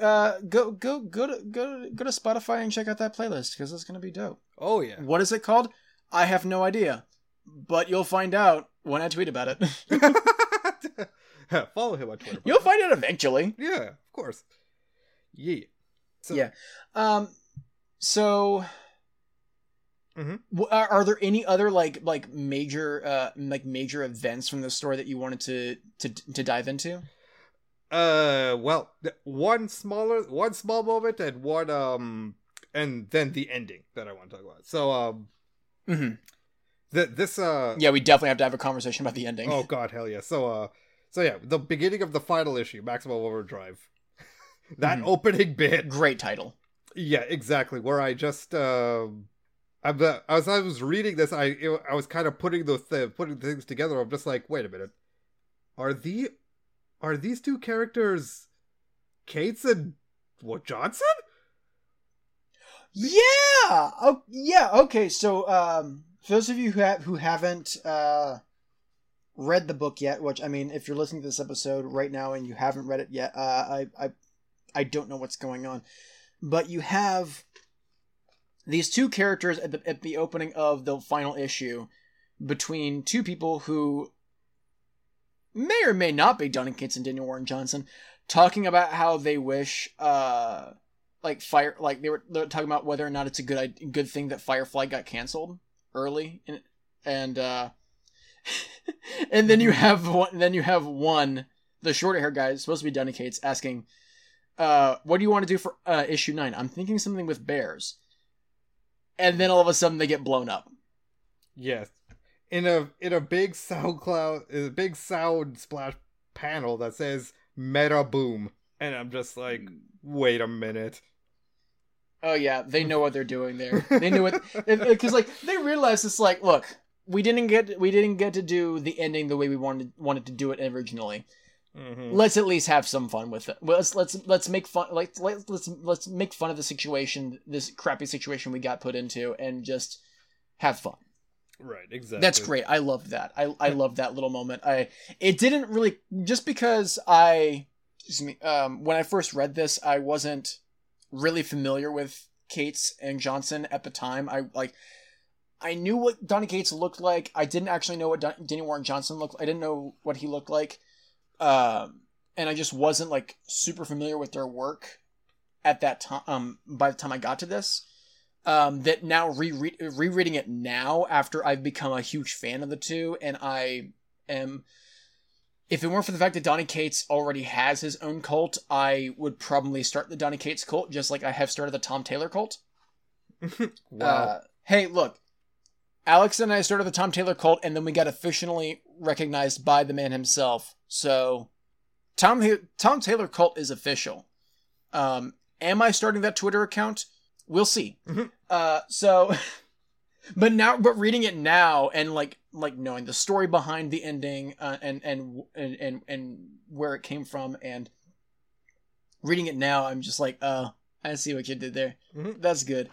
uh, go go go to go to, go to Spotify and check out that playlist because it's gonna be dope. Oh yeah. What is it called? I have no idea, but you'll find out when I tweet about it. <laughs> Follow him on Twitter. you'll find out eventually. Yeah, of course. Yeah. So, Yeah. Um. So. Mhm. Are, are there any other like like major uh like major events from the story that you wanted to to to dive into? Uh, well, one smaller, one small moment, and one um, and then the ending that I want to talk about. So um, Mm-hmm. th- this uh Yeah, we definitely have to have a conversation about the ending. oh god hell yeah so uh so yeah the beginning of the final issue maximum overdrive <laughs> that Mhm. opening bit Great title. yeah exactly where i just um As i was reading this i it- i was kind of putting the th- putting things together i'm just like wait a minute are the are these two characters Cates and what johnson Yeah. Oh, yeah. Okay. So, um, for those of you who have who haven't uh, read the book yet, which I mean, if you're listening to this episode right now and you haven't read it yet, uh, I I I don't know what's going on, but you have these two characters at the at the opening of the final issue between two people who may or may not be Cates and Daniel Warren Johnson talking about how they wish uh like fire like they were, they were talking about whether or not it's a good good thing that Firefly got canceled early and and uh <laughs> and then you have one then you have one the shorter hair guy supposed to be Cates asking uh what do you want to do for uh issue 9 I'm thinking something with bears and then all of a sudden they get blown up Yes. In a in a big sound cloud a big sound splash panel that says meta boom. And I'm just like, wait a minute. Oh yeah, they know what they're doing there. <laughs> They knew it because uh, like they realized it's like, look, we didn't get we didn't get to do the ending the way we wanted wanted to do it originally. Mhm. Let's at least have some fun with it. Let's let's let's make fun like let's let's let's make fun of the situation, this crappy situation we got put into, and just have fun. Right, exactly. That's great. I love that. I I love that little moment. I it didn't really just because I excuse me um when I first read this I wasn't really familiar with Cates and Johnson at the time. I like I knew what Donny Cates looked like. I didn't actually know what Don- Danny Warren Johnson looked. I didn't know what he looked like. Um and I just wasn't like super familiar with their work at that time um by the time I got to this um, that now reread rereading it now after I've become a huge fan of the two, and I am. If it weren't for the fact that Donny Cates already has his own cult, I would probably start the Donny Cates cult just like I have started the Tom Taylor cult. <laughs> wow. Uh, hey, look, Alex and I started the Tom Taylor cult, and then we got officially recognized by the man himself. So, Tom Tom Taylor cult is official. Um, am I starting that Twitter account? We'll see. Mhm. Uh, so, <laughs> but now, but reading it now and like like knowing the story behind the ending uh, and, and and and and where it came from and reading it now, I'm just like, uh, I see what you did there. Mhm. That's good.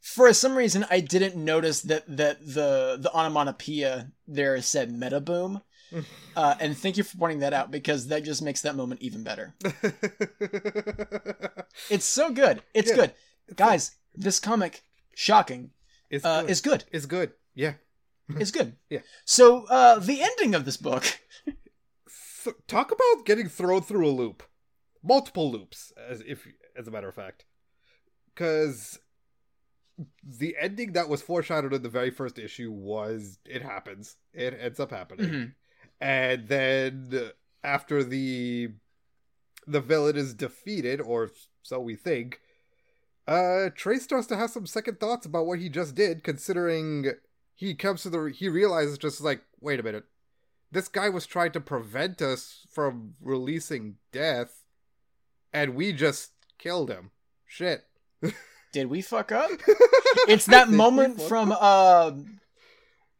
For some reason, I didn't notice that that the the onomatopoeia there said meta boom. Uh, and thank you for pointing that out because that just makes that moment even better. <laughs> It's so good. It's Yeah, good, It's guys. This comic, shocking, It's uh, good. is good. It's good. Yeah. <laughs> It's good. Yeah. So uh, the ending of this book. <laughs> Th- talk about getting thrown through a loop, multiple loops, as if as a matter of fact, because the ending that was foreshadowed in the very first issue was it happens. It ends up happening, Mhm. And then after the the villain is defeated, or so we think. Uh, Trace starts to have some second thoughts about what he just did, considering he comes to the he realizes just like, wait a minute, this guy was trying to prevent us from releasing death, and we just killed him. Shit. <laughs> Did we fuck up? <laughs> It's that moment from uh,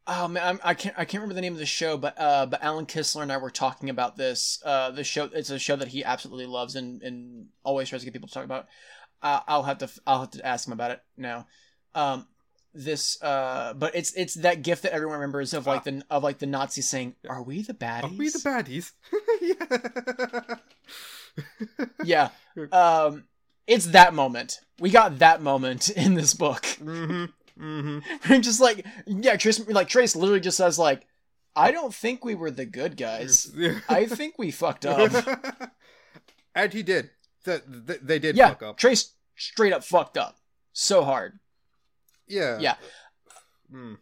oh man, I'm, I can't I can't remember the name of the show, but uh, but Alan Kistler and I were talking about this. Uh, the show it's a show that he absolutely loves and and always tries to get people to talk about. Uh, I'll have to I'll have to ask him about it now. Um, this uh, but it's it's that gift that everyone remembers of like the of like the Nazis saying, "Are we the baddies?" Are we the baddies? <laughs> yeah. yeah. Um, it's that moment. We got that moment in this book. mm-hmm. Mm-hmm. <laughs> I'm just like, yeah, Trace, like Trace literally just says like, I don't think we were the good guys. <laughs> I think we fucked up. <laughs> and he did. Th- th- they did yeah, fuck up. Trace straight up fucked up so hard. Yeah. Yeah. Mm.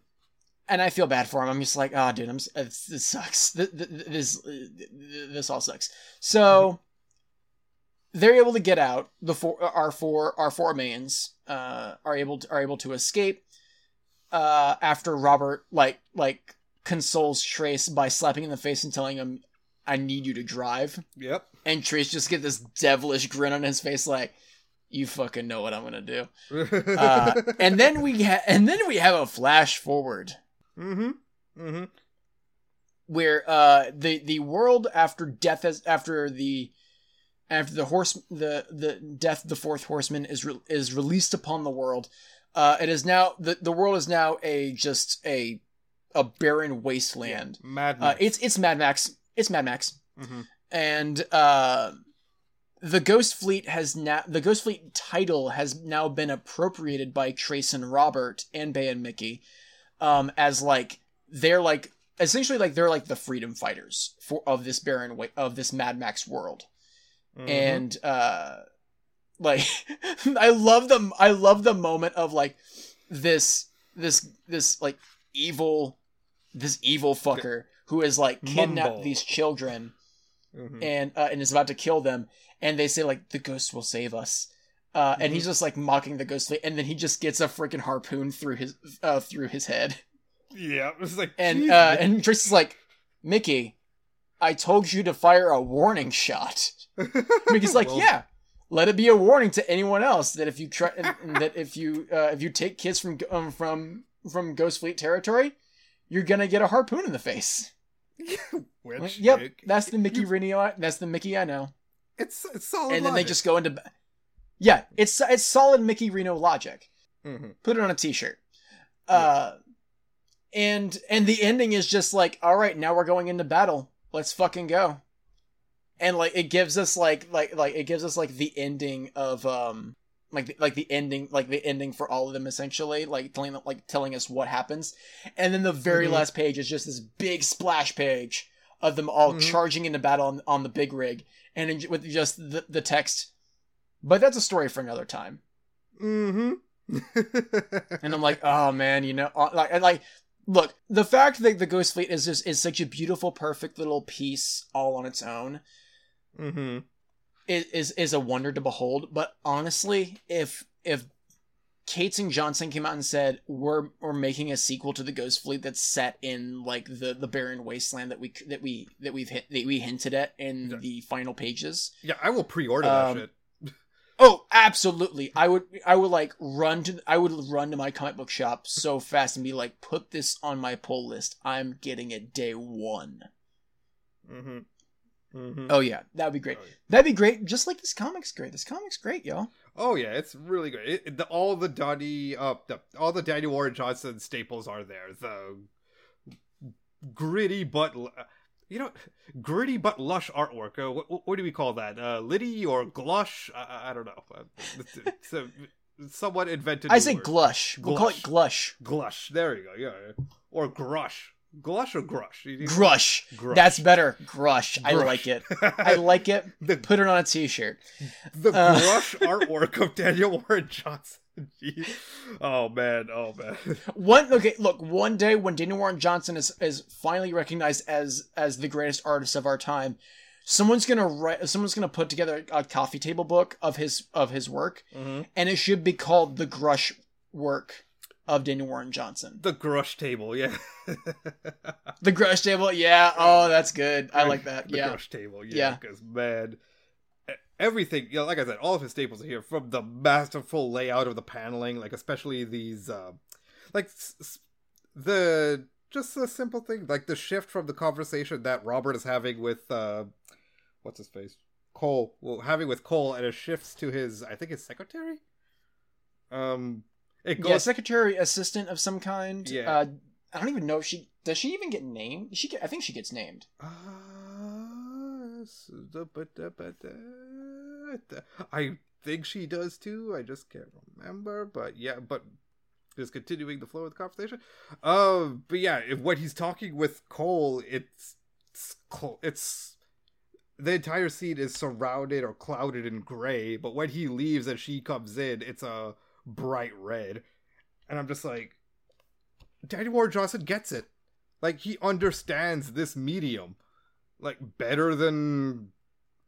And I feel bad for him. I'm just like, oh, dude, I'm. This, this sucks. This, this this all sucks. So they're able to get out. The four, our four, our four mains, uh, are able to, are able to escape. Uh, after Robert like like consoles Trace by slapping him in the face and telling him, "I need you to drive," Yep. and Trace just get this devilish grin on his face, like, "You fucking know what I'm gonna do." <laughs> Uh, and then we ha- and then we have a flash forward mm-hmm. Mm-hmm. where uh the the world after death has after the after the horse the the death of the fourth horseman is re- is released upon the world uh it is now the the world is now a just a a barren wasteland. Mad uh it's it's mad max. It's mad max. Mhm. and uh the ghost fleet has now the ghost fleet title has now been appropriated by trace and robert and bay and mickey um as like they're like essentially like they're like the freedom fighters for of this barren wa- of this mad max world. Mhm. and uh like <laughs> i love the i love the moment of like this this this like evil this evil fucker who has like kidnapped Mumble. these children Mhm. and uh, and is about to kill them and they say like the ghost will save us uh, and he's just like mocking the ghost and then he just gets a freaking harpoon through his uh, through his head yeah, it was like and uh, and Trace is like Mickey I told you to fire a warning shot <laughs> Mickey's like, Well, yeah. Let it be a warning to anyone else that if you try that if you uh, if you take kids from um, from from Ghost Fleet territory, you're gonna get a harpoon in the face. <laughs> Which, yep, Nick, that's the Mickey Reno. That's the Mickey I know. It's it's solid. and then they just go into, yeah, it's it's solid Mickey Reno logic. Mhm. Put it on a T-shirt. Uh, and and the ending is just like, all right, now we're going into battle. Let's fucking go. And like it gives us like like like it gives us like the ending of um like the, like the ending like the ending for all of them essentially like telling like telling us what happens and then the very Mhm. last page is just this big splash page of them all Mhm. charging into battle on, on the big rig and in, with just the, the text but that's a story for another time Mhm. <laughs> and I'm like, oh man, you know, uh, like, like, look, the fact that the Ghost Fleet is just is such a beautiful, perfect little piece all on its own Mhm. is is, is a wonder to behold. But honestly, if if Cates and Johnson came out and said we're we're making a sequel to the Ghost Fleet that's set in like the the barren wasteland that we that we that we've hit that we hinted at in Yeah. the final pages. Yeah, I will pre-order Um, that shit. <laughs> Oh, absolutely. I would I would like run to I would run to my comic book shop so <laughs> fast and be like, put this on my pull list. I'm getting it day one. Mhm. Mhm. Oh yeah, that'd be great. Oh, yeah. That'd be great. Just like this comic's great. This comic's great, yo. Oh yeah, it's really good. It, it- the, all the Donny, uh, the, all the Danny Warren Johnson staples are there. The gritty but, uh, you know, gritty but lush artwork. Uh, what, what do we call that? Uh, litty or glush? I- I, I don't know. Uh, It's, it's a somewhat invented. I say word. glush. We'll call it glush. Glush. There you go. Yeah. Or grush. Glush or grush? Grush. Grush. That's better. Grush. I like it. <laughs> I like it. the Put it on a t-shirt. the Uh. brush artwork of Daniel Warren Johnson. <laughs> Gee. Oh man, oh man. One okay, look, one day when Daniel Warren Johnson is is finally recognized as as the greatest artist of our time, someone's gonna write someone's gonna put together a coffee table book of his of his work, and it should be called the Grush work of Daniel Warren Johnson. The grush table, yeah. <laughs> The Grush table, yeah. Oh, that's good. I like that. The Yeah. grush table, yeah. Yeah. Because man, e- everything, you know, like I said, all of his staples are here. From the masterful layout of the paneling, like especially these, uh, like s- s- the just a simple thing, like the shift from the conversation that Robert is having with, uh, what's his face, Cole, well, having with Cole, and it shifts to his, I think his secretary. Um, it goes Yeah, secretary assistant of some kind. Yeah. Uh, I don't even know if she does. She even get named? She get, I think she gets named. Uh, s- da- ba- da- ba- da- da- I think she does too. I just can't remember. But yeah, but just continuing the flow of the conversation. Uh, but yeah, if, when he's talking with Cole, it's it's, it's the entire scene is surrounded or clouded in gray. But when he leaves and she comes in, it's a bright red. And I'm just like, Danny Warren Johnson gets it. Like he understands this medium like better than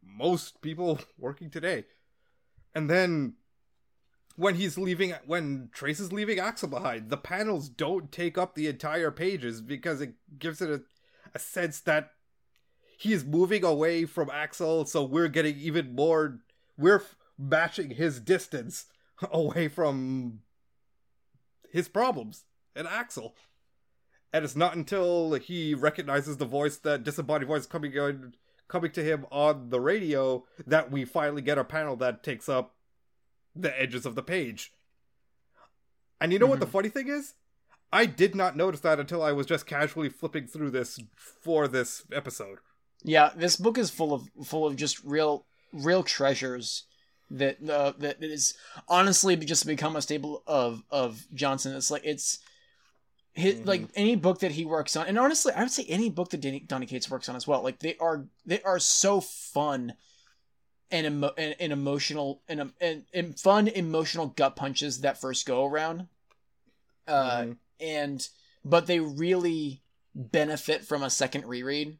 most people working today. And then when he's leaving when Trace is leaving Axel behind, the panels don't take up the entire pages because it gives it a, a sense that he is moving away from Axel, so we're getting even more we're matching his distance <laughs> away from his problems and Axel. And it's not until he recognizes the voice, that disembodied voice coming on, coming to him on the radio, that we finally get a panel that takes up the edges of the page. And you know mm-hmm. what the mm-hmm. funny thing is? I did not notice that until I was just casually flipping through this for this episode. Yeah, this book is full of full of just real real treasures that uh, that is honestly just become a staple of of Johnson. It's like it's his, mm-hmm. like any book that he works on, and honestly, I would say any book that Danny, Donny Cates works on as well. Like they are they are so fun and emo- and, and emotional and, and and fun emotional gut punches that first go around. Uh, mm-hmm. and but they really benefit from a second reread.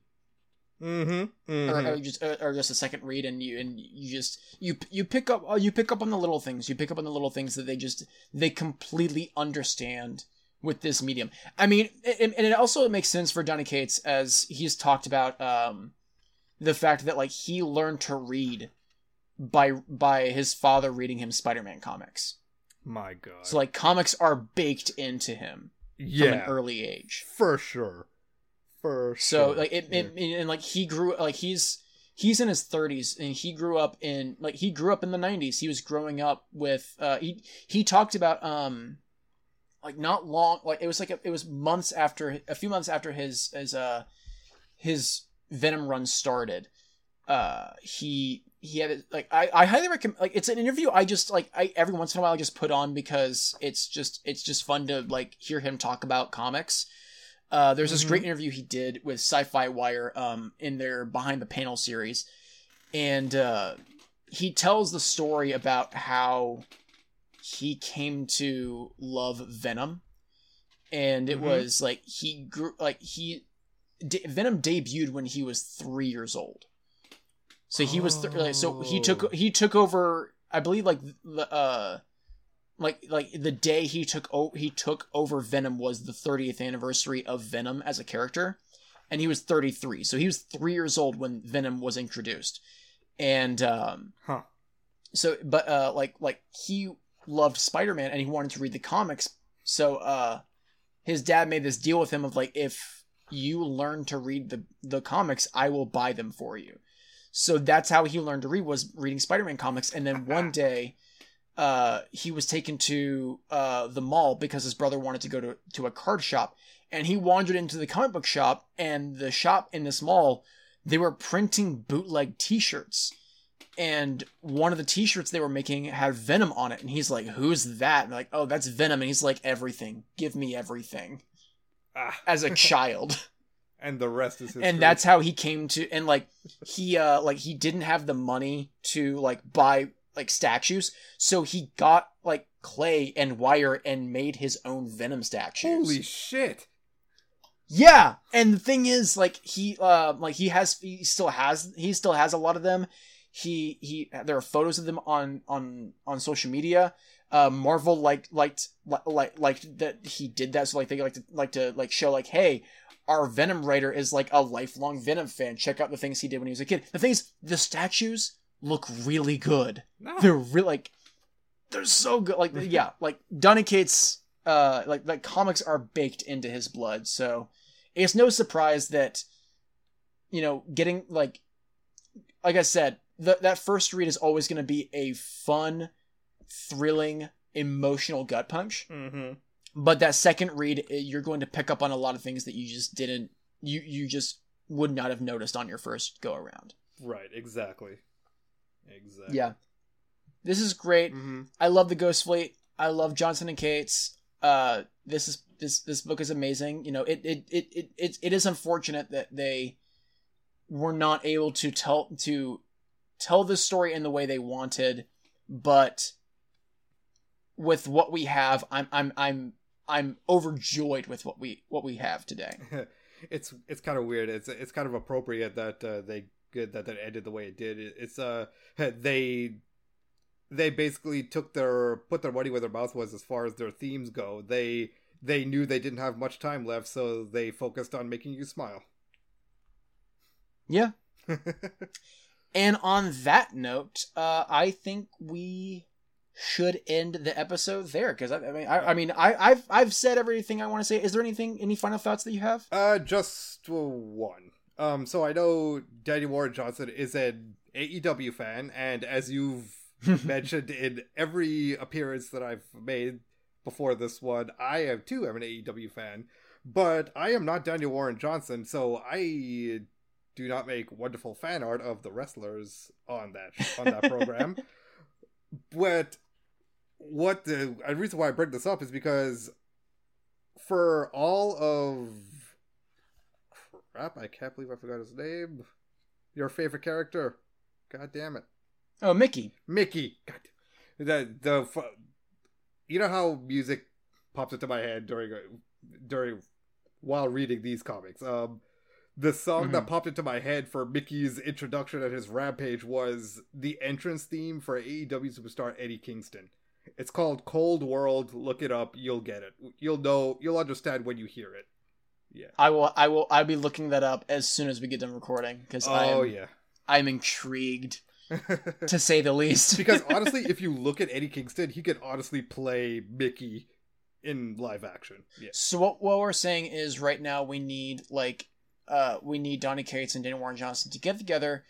Mm-hmm. mm-hmm. Or, or, just or, or, just a second read, and you and you just you you pick up uh, you pick up on the little things. You pick up on the little things that they just they completely understand with this medium. I mean, and, and it also makes sense for Donny Cates as he's talked about um, the fact that like he learned to read by by his father reading him Spider-Man comics. My God! So like comics are baked into him yeah, from an early age, for sure for so like it, it, and like he grew like he's he's in his 30s and he grew up in like he grew up in the 90s he was growing up with uh he he talked about um like not long like it was like a, it was months after a few months after his his uh his venom run started. Uh he he had like I, I highly recommend like it's an interview I just like I every once in a while I just put on because it's just it's just fun to like hear him talk about comics uh, there's this mm-hmm. great interview he did with Sci-Fi Wire um, in their Behind the Panel series, and uh, he tells the story about how he came to love Venom, and it mm-hmm. was like he grew like he de- Venom debuted when he was three years old. So he was th- like, so he took oh. he took over I believe like the uh like like the day he took o- he took over Venom was the 30th anniversary of Venom as a character, and he was 33, so he was three years old when Venom was introduced, and um, huh. So, but uh, like like he loved Spider Man and he wanted to read the comics, so uh, his dad made this deal with him of like if you learn to read the the comics, I will buy them for you. So that's how he learned to read was reading Spider Man comics, and then one day uh, he was taken to uh, the mall because his brother wanted to go to, to a card shop. And he wandered into the comic book shop, and the shop in this mall, they were printing bootleg t shirts. And one of the t shirts they were making had Venom on it. And he's like, Who's that? And like, Oh, that's Venom. And he's like, Everything. Give me everything. Ah. As a <laughs> child. and the rest is history. and that's how he came to and like he uh like he didn't have the money to like buy like statues. So he got like clay and wire and made his own Venom statues. Holy shit. Yeah, and the thing is, like he, uh, like he has, he still has, he still has a lot of them. He, he, there are photos of them on on on social media. Uh, Marvel like liked like like that he did that, so like they like to like to like show like, hey, our Venom writer is like a lifelong Venom fan. Check out the things he did when he was a kid. The thing is, the statues look really good. No. They're really like they're so good. Like <laughs> yeah, like Donny Cates uh like like comics are baked into his blood. So it's no surprise that you know, getting like like I said, the, that first read is always going to be a fun, thrilling, emotional gut punch. Mm-hmm. But that second read, eh, you're going to pick up on a lot of things that you just didn't, you you just would not have noticed on your first go around. Right. Exactly. Exactly. Yeah. This is great. Mm-hmm. I love the Ghost Fleet. I love Johnson and Cates. Uh, this is this this book is amazing. You know, it it it it it, it is unfortunate that they were not able to tell to tell the story in the way they wanted, but with what we have, I'm I'm I'm I'm overjoyed with what we what we have today. <laughs> it's it's kind of weird. It's it's kind of appropriate that uh, they good that that ended the way it did. It's uh <laughs> they they basically took their put their money where their mouth was as far as their themes go. They they knew they didn't have much time left, so they focused on making you smile. Yeah. <laughs> and on that note, uh, I think we should end the episode there because I, I, mean, I, I mean, I, I've I've said everything I want to say. Is there anything, any final thoughts that you have? Uh, just one. Um, so I know Daniel Warren Johnson is an AEW fan, and as you've <laughs> mentioned in every appearance that I've made before this one, I am too am an AEW fan. But I am not Daniel Warren Johnson, so I do not make wonderful fan art of the wrestlers on that on that program. <laughs> but what the, the reason why I bring this up is because for all of crap, I can't believe I forgot his name. Your favorite character, god damn it. Oh, Mickey. Mickey. God, the the you know how music pops into my head during during while reading these comics. Um, the song mm-hmm. that popped into my head for Mickey's introduction at his rampage was the entrance theme for AEW superstar Eddie Kingston. It's called Cold World. Look it up. You'll get it. You'll know. You'll understand when you hear it. Yeah. I will. I will. I'll be looking that up as soon as we get done recording because oh I'm, yeah, I'm intrigued <laughs> to say the least. because <laughs> honestly, if you look at Eddie Kingston, he could honestly play Mickey in live action. Yeah. So what what we're saying is right now we need like uh we need Donny Cates and Daniel Warren Johnson to get together,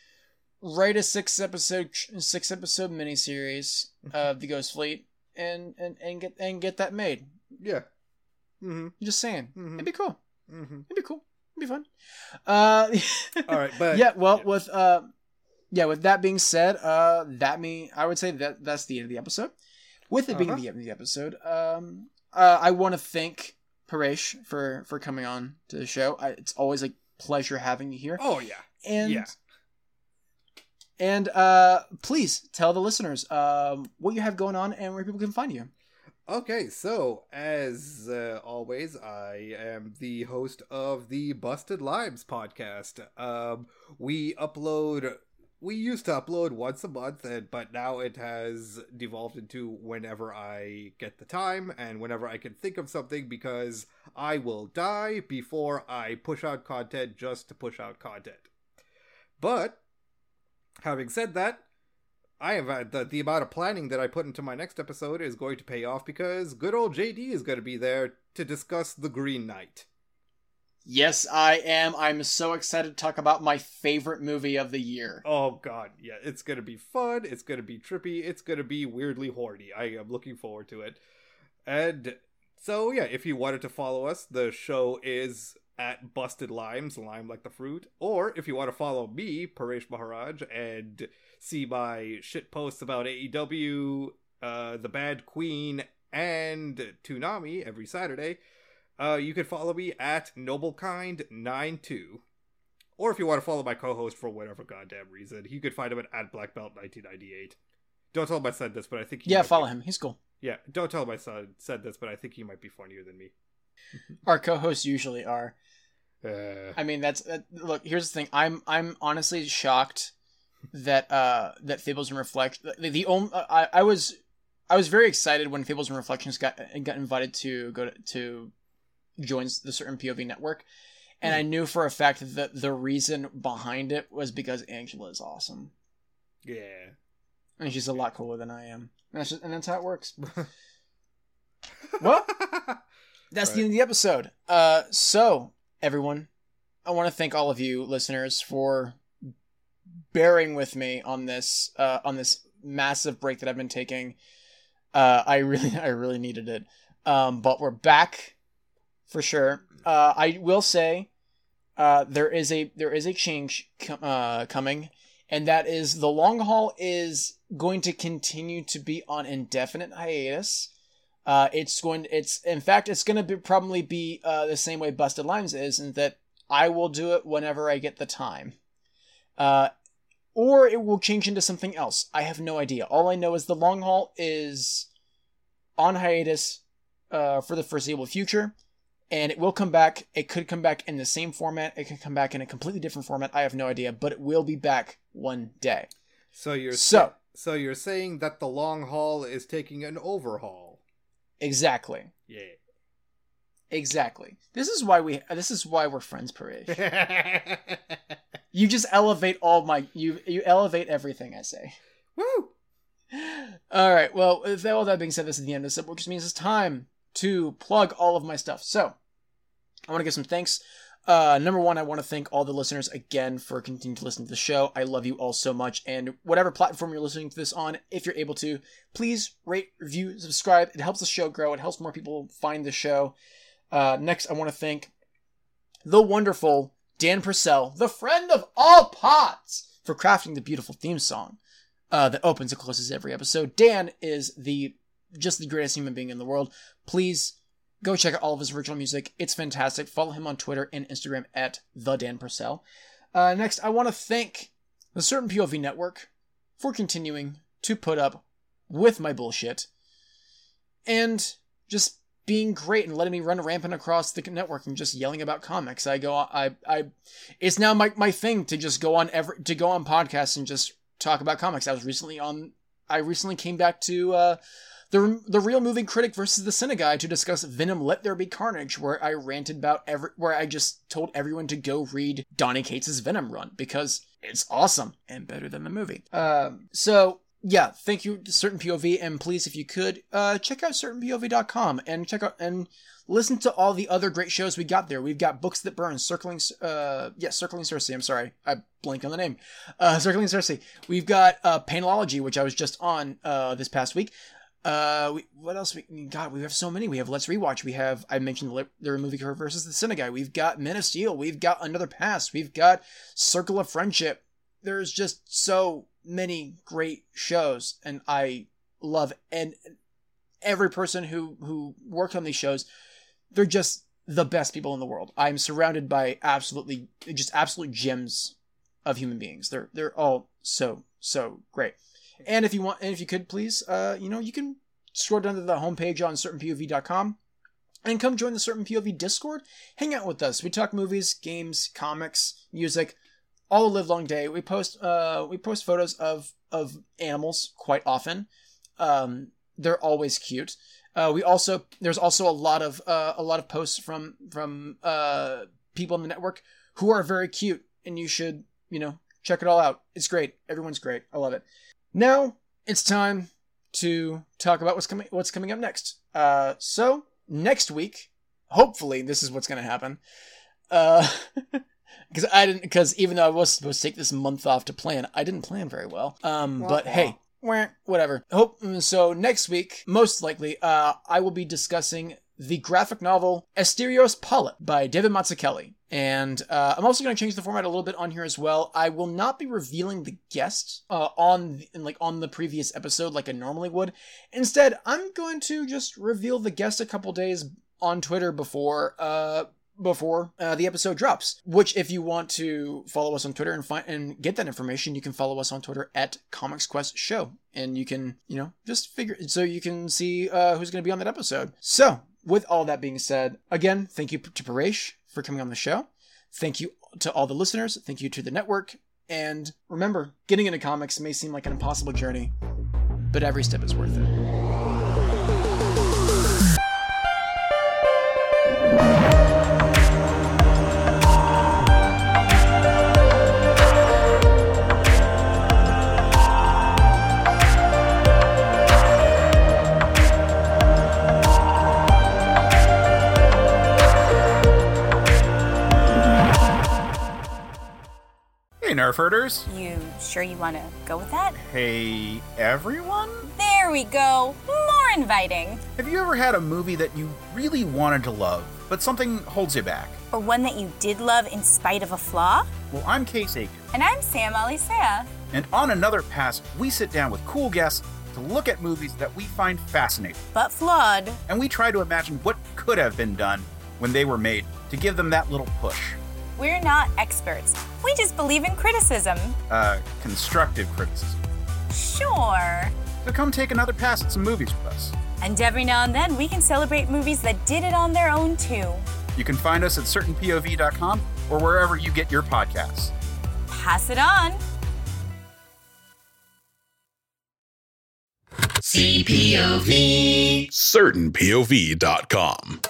write a six episode six episode miniseries of the Ghost Fleet and and and get and get that made. Yeah. Mm-hmm. Just saying, Mhm. it'd be cool. Mm-hmm. It'd be cool. It'd be fun. Uh, <laughs> All right, but yeah. Well, with uh, yeah. With that being said, uh, that mean I would say that that's the end of the episode. With it being Uh-huh. the end of the episode, um, uh, I want to thank Paresh for for coming on to the show. I, it's always a pleasure having you here. Oh yeah. And yeah. and uh, please tell the listeners um what you have going on and where people can find you. Okay, so as uh, always, I am the host of the Busted Limes podcast. Um, we upload. We used to upload once a month, and, but now it has devolved into whenever I get the time and whenever I can think of something because I will die before I push out content just to push out content. But having said that, I have uh, the, the amount of planning that I put into my next episode is going to pay off because good old JD is going to be there to discuss the Green Knight. Yes, I am. I'm so excited to talk about my favorite movie of the year. Oh god, yeah, it's going to be fun, it's going to be trippy, it's going to be weirdly horny. I am looking forward to it. And so yeah, if you wanted to follow us, the show is at Busted Limes, lime like the fruit, or if you want to follow me, Paresh Maharaj, and see my shit posts about AEW, uh, The Bad Queen, and Toonami every Saturday, uh, you can follow me at Noblekind92. Or if you want to follow my co-host for whatever goddamn reason, you could find him at, at BlackBelt1998. Don't tell him I said this, but I think he Yeah, might follow be- him. He's cool. Yeah, don't tell him I said, said this, but I think he might be funnier than me. <laughs> Our co-hosts usually are. Uh, I mean, that's that, look. Here's the thing. I'm I'm honestly shocked that uh that Fables and Reflect the, the only uh, I I was I was very excited when Fables and Reflections got got invited to go to, to join the certain POV network, and I knew for a fact that the reason behind it was because Angela is awesome yeah. and she's a lot cooler than I am. And that's just, and that's how it works. <laughs> Well, <laughs> That's the end of the episode. Uh, so everyone, I want to thank all of you listeners for bearing with me on this uh, on this massive break that I've been taking. Uh, I really, <laughs> I really needed it. Um, but we're back for sure. Uh, I will say, uh, there is a there is a change com- uh, coming, and that is the long haul is going to continue to be on indefinite hiatus. Uh, it's going. It's in fact, it's going to be probably be uh, the same way Busted Limes is, in that I will do it whenever I get the time, uh, or it will change into something else. I have no idea. All I know is the long haul is on hiatus uh, for the foreseeable future, and it will come back. It could come back in the same format. It could come back in a completely different format. I have no idea, but it will be back one day. So you're So- So you're saying that the long haul is taking an overhaul? Exactly. Yeah. Exactly. This is why we. This is why we're friends, Paresh. <laughs> you just elevate all my. You you elevate everything I say. Woo! All right. Well, with all that being said, this is the end of this, episode, which means it's time to plug all of my stuff. So, I want to give some thanks. Uh, number one, I want to thank all the listeners again for continuing to listen to the show. I love you all so much. And whatever platform you're listening to this on, if you're able to, please rate, review, subscribe. It helps the show grow. It helps more people find the show. Uh, next, I want to thank the wonderful Dan Purcell, the friend of all pots, for crafting the beautiful theme song uh, that opens and closes every episode. Dan is the just the greatest human being in the world. Please go check out all of his original music. It's fantastic. Follow him on Twitter and Instagram at the Dan Purcell. Uh, next, I want to thank the Certain POV Network for continuing to put up with my bullshit and just being great and letting me run rampant across the network and just yelling about comics. I go, I, I, it's now my, my thing to just go on every, to go on podcasts and just talk about comics. I was recently on, I recently came back to, uh, the the real moving critic versus the cine guy to discuss Venom: Let There Be Carnage, where I ranted about every where I just told everyone to go read Donny Cates' Venom run because it's awesome and better than the movie. Um, so yeah, thank you Certain POV, and please, if you could, uh, check out certainpov.com and check out and listen to all the other great shows we got there. We've got Books That Burn, Circling, uh, yeah, Circling Cersei. I'm sorry, I blank on the name. Uh, <laughs> Circling Cersei. We've got uh, Panelology, which I was just on uh, this past week. Uh, we, what else? We God, we have so many. We have Let's Rewatch. We have I mentioned the, the movie versus the Guy. We've got Men of Steel. We've got Another Pass. We've got Circle of Friendship. There's just so many great shows, and I love and every person who who worked on these shows. They're just the best people in the world. I'm surrounded by absolutely just absolute gems of human beings. They're they're all so so great. And if you want, and if you could please, uh, you know, you can scroll down to the homepage on certainpov.com and come join the Certain POV Discord. Hang out with us. We talk movies, games, comics, music, all live long day. We post uh we post photos of of animals quite often. Um, they're always cute. Uh, we also there's also a lot of uh, a lot of posts from from uh, people in the network who are very cute, and you should you know check it all out. It's great. Everyone's great. I love it. Now it's time to talk about what's coming what's coming up next. Uh, so next week, hopefully, this is what's going to happen. Uh, <laughs> because I didn't because even though I was supposed to take this month off to plan, I didn't plan very well. Um, but hey, whatever. Hope so. Next week, most likely, uh, I will be discussing the graphic novel Asterios Polyp by David Mazzucchelli. And uh, I'm also going to change the format a little bit on here as well. I will not be revealing the guest uh, on like on the previous episode like I normally would. Instead, I'm going to just reveal the guest a couple days on Twitter before uh, before uh, the episode drops. Which, if you want to follow us on Twitter and find and get that information, you can follow us on Twitter at Comics Quest Show, and you can you know just figure so you can see uh, who's going to be on that episode. So, with all that being said, again, thank you to Paresh for coming on the show. Thank you to all the listeners. Thank you to the network. And remember, getting into comics may seem like an impossible journey, but every step is worth it. Nerf herders. You sure you want to go with that? Hey, everyone. There we go. More inviting. Have you ever had a movie that you really wanted to love, but something holds you back? Or one that you did love in spite of a flaw? Well, I'm Case Aiken, And I'm Sam Alisea. and on Another Pass, we sit down with cool guests to look at movies that we find fascinating, But flawed. and we try to imagine what could have been done when they were made to give them that little push. We're not experts. We just believe in criticism. Uh, constructive criticism. Sure. So come take another pass at some movies with us. And every now and then we can celebrate movies that did it on their own too. You can find us at certainpov.com or wherever you get your podcasts. Pass it on. CPOV. CertainPOV.com.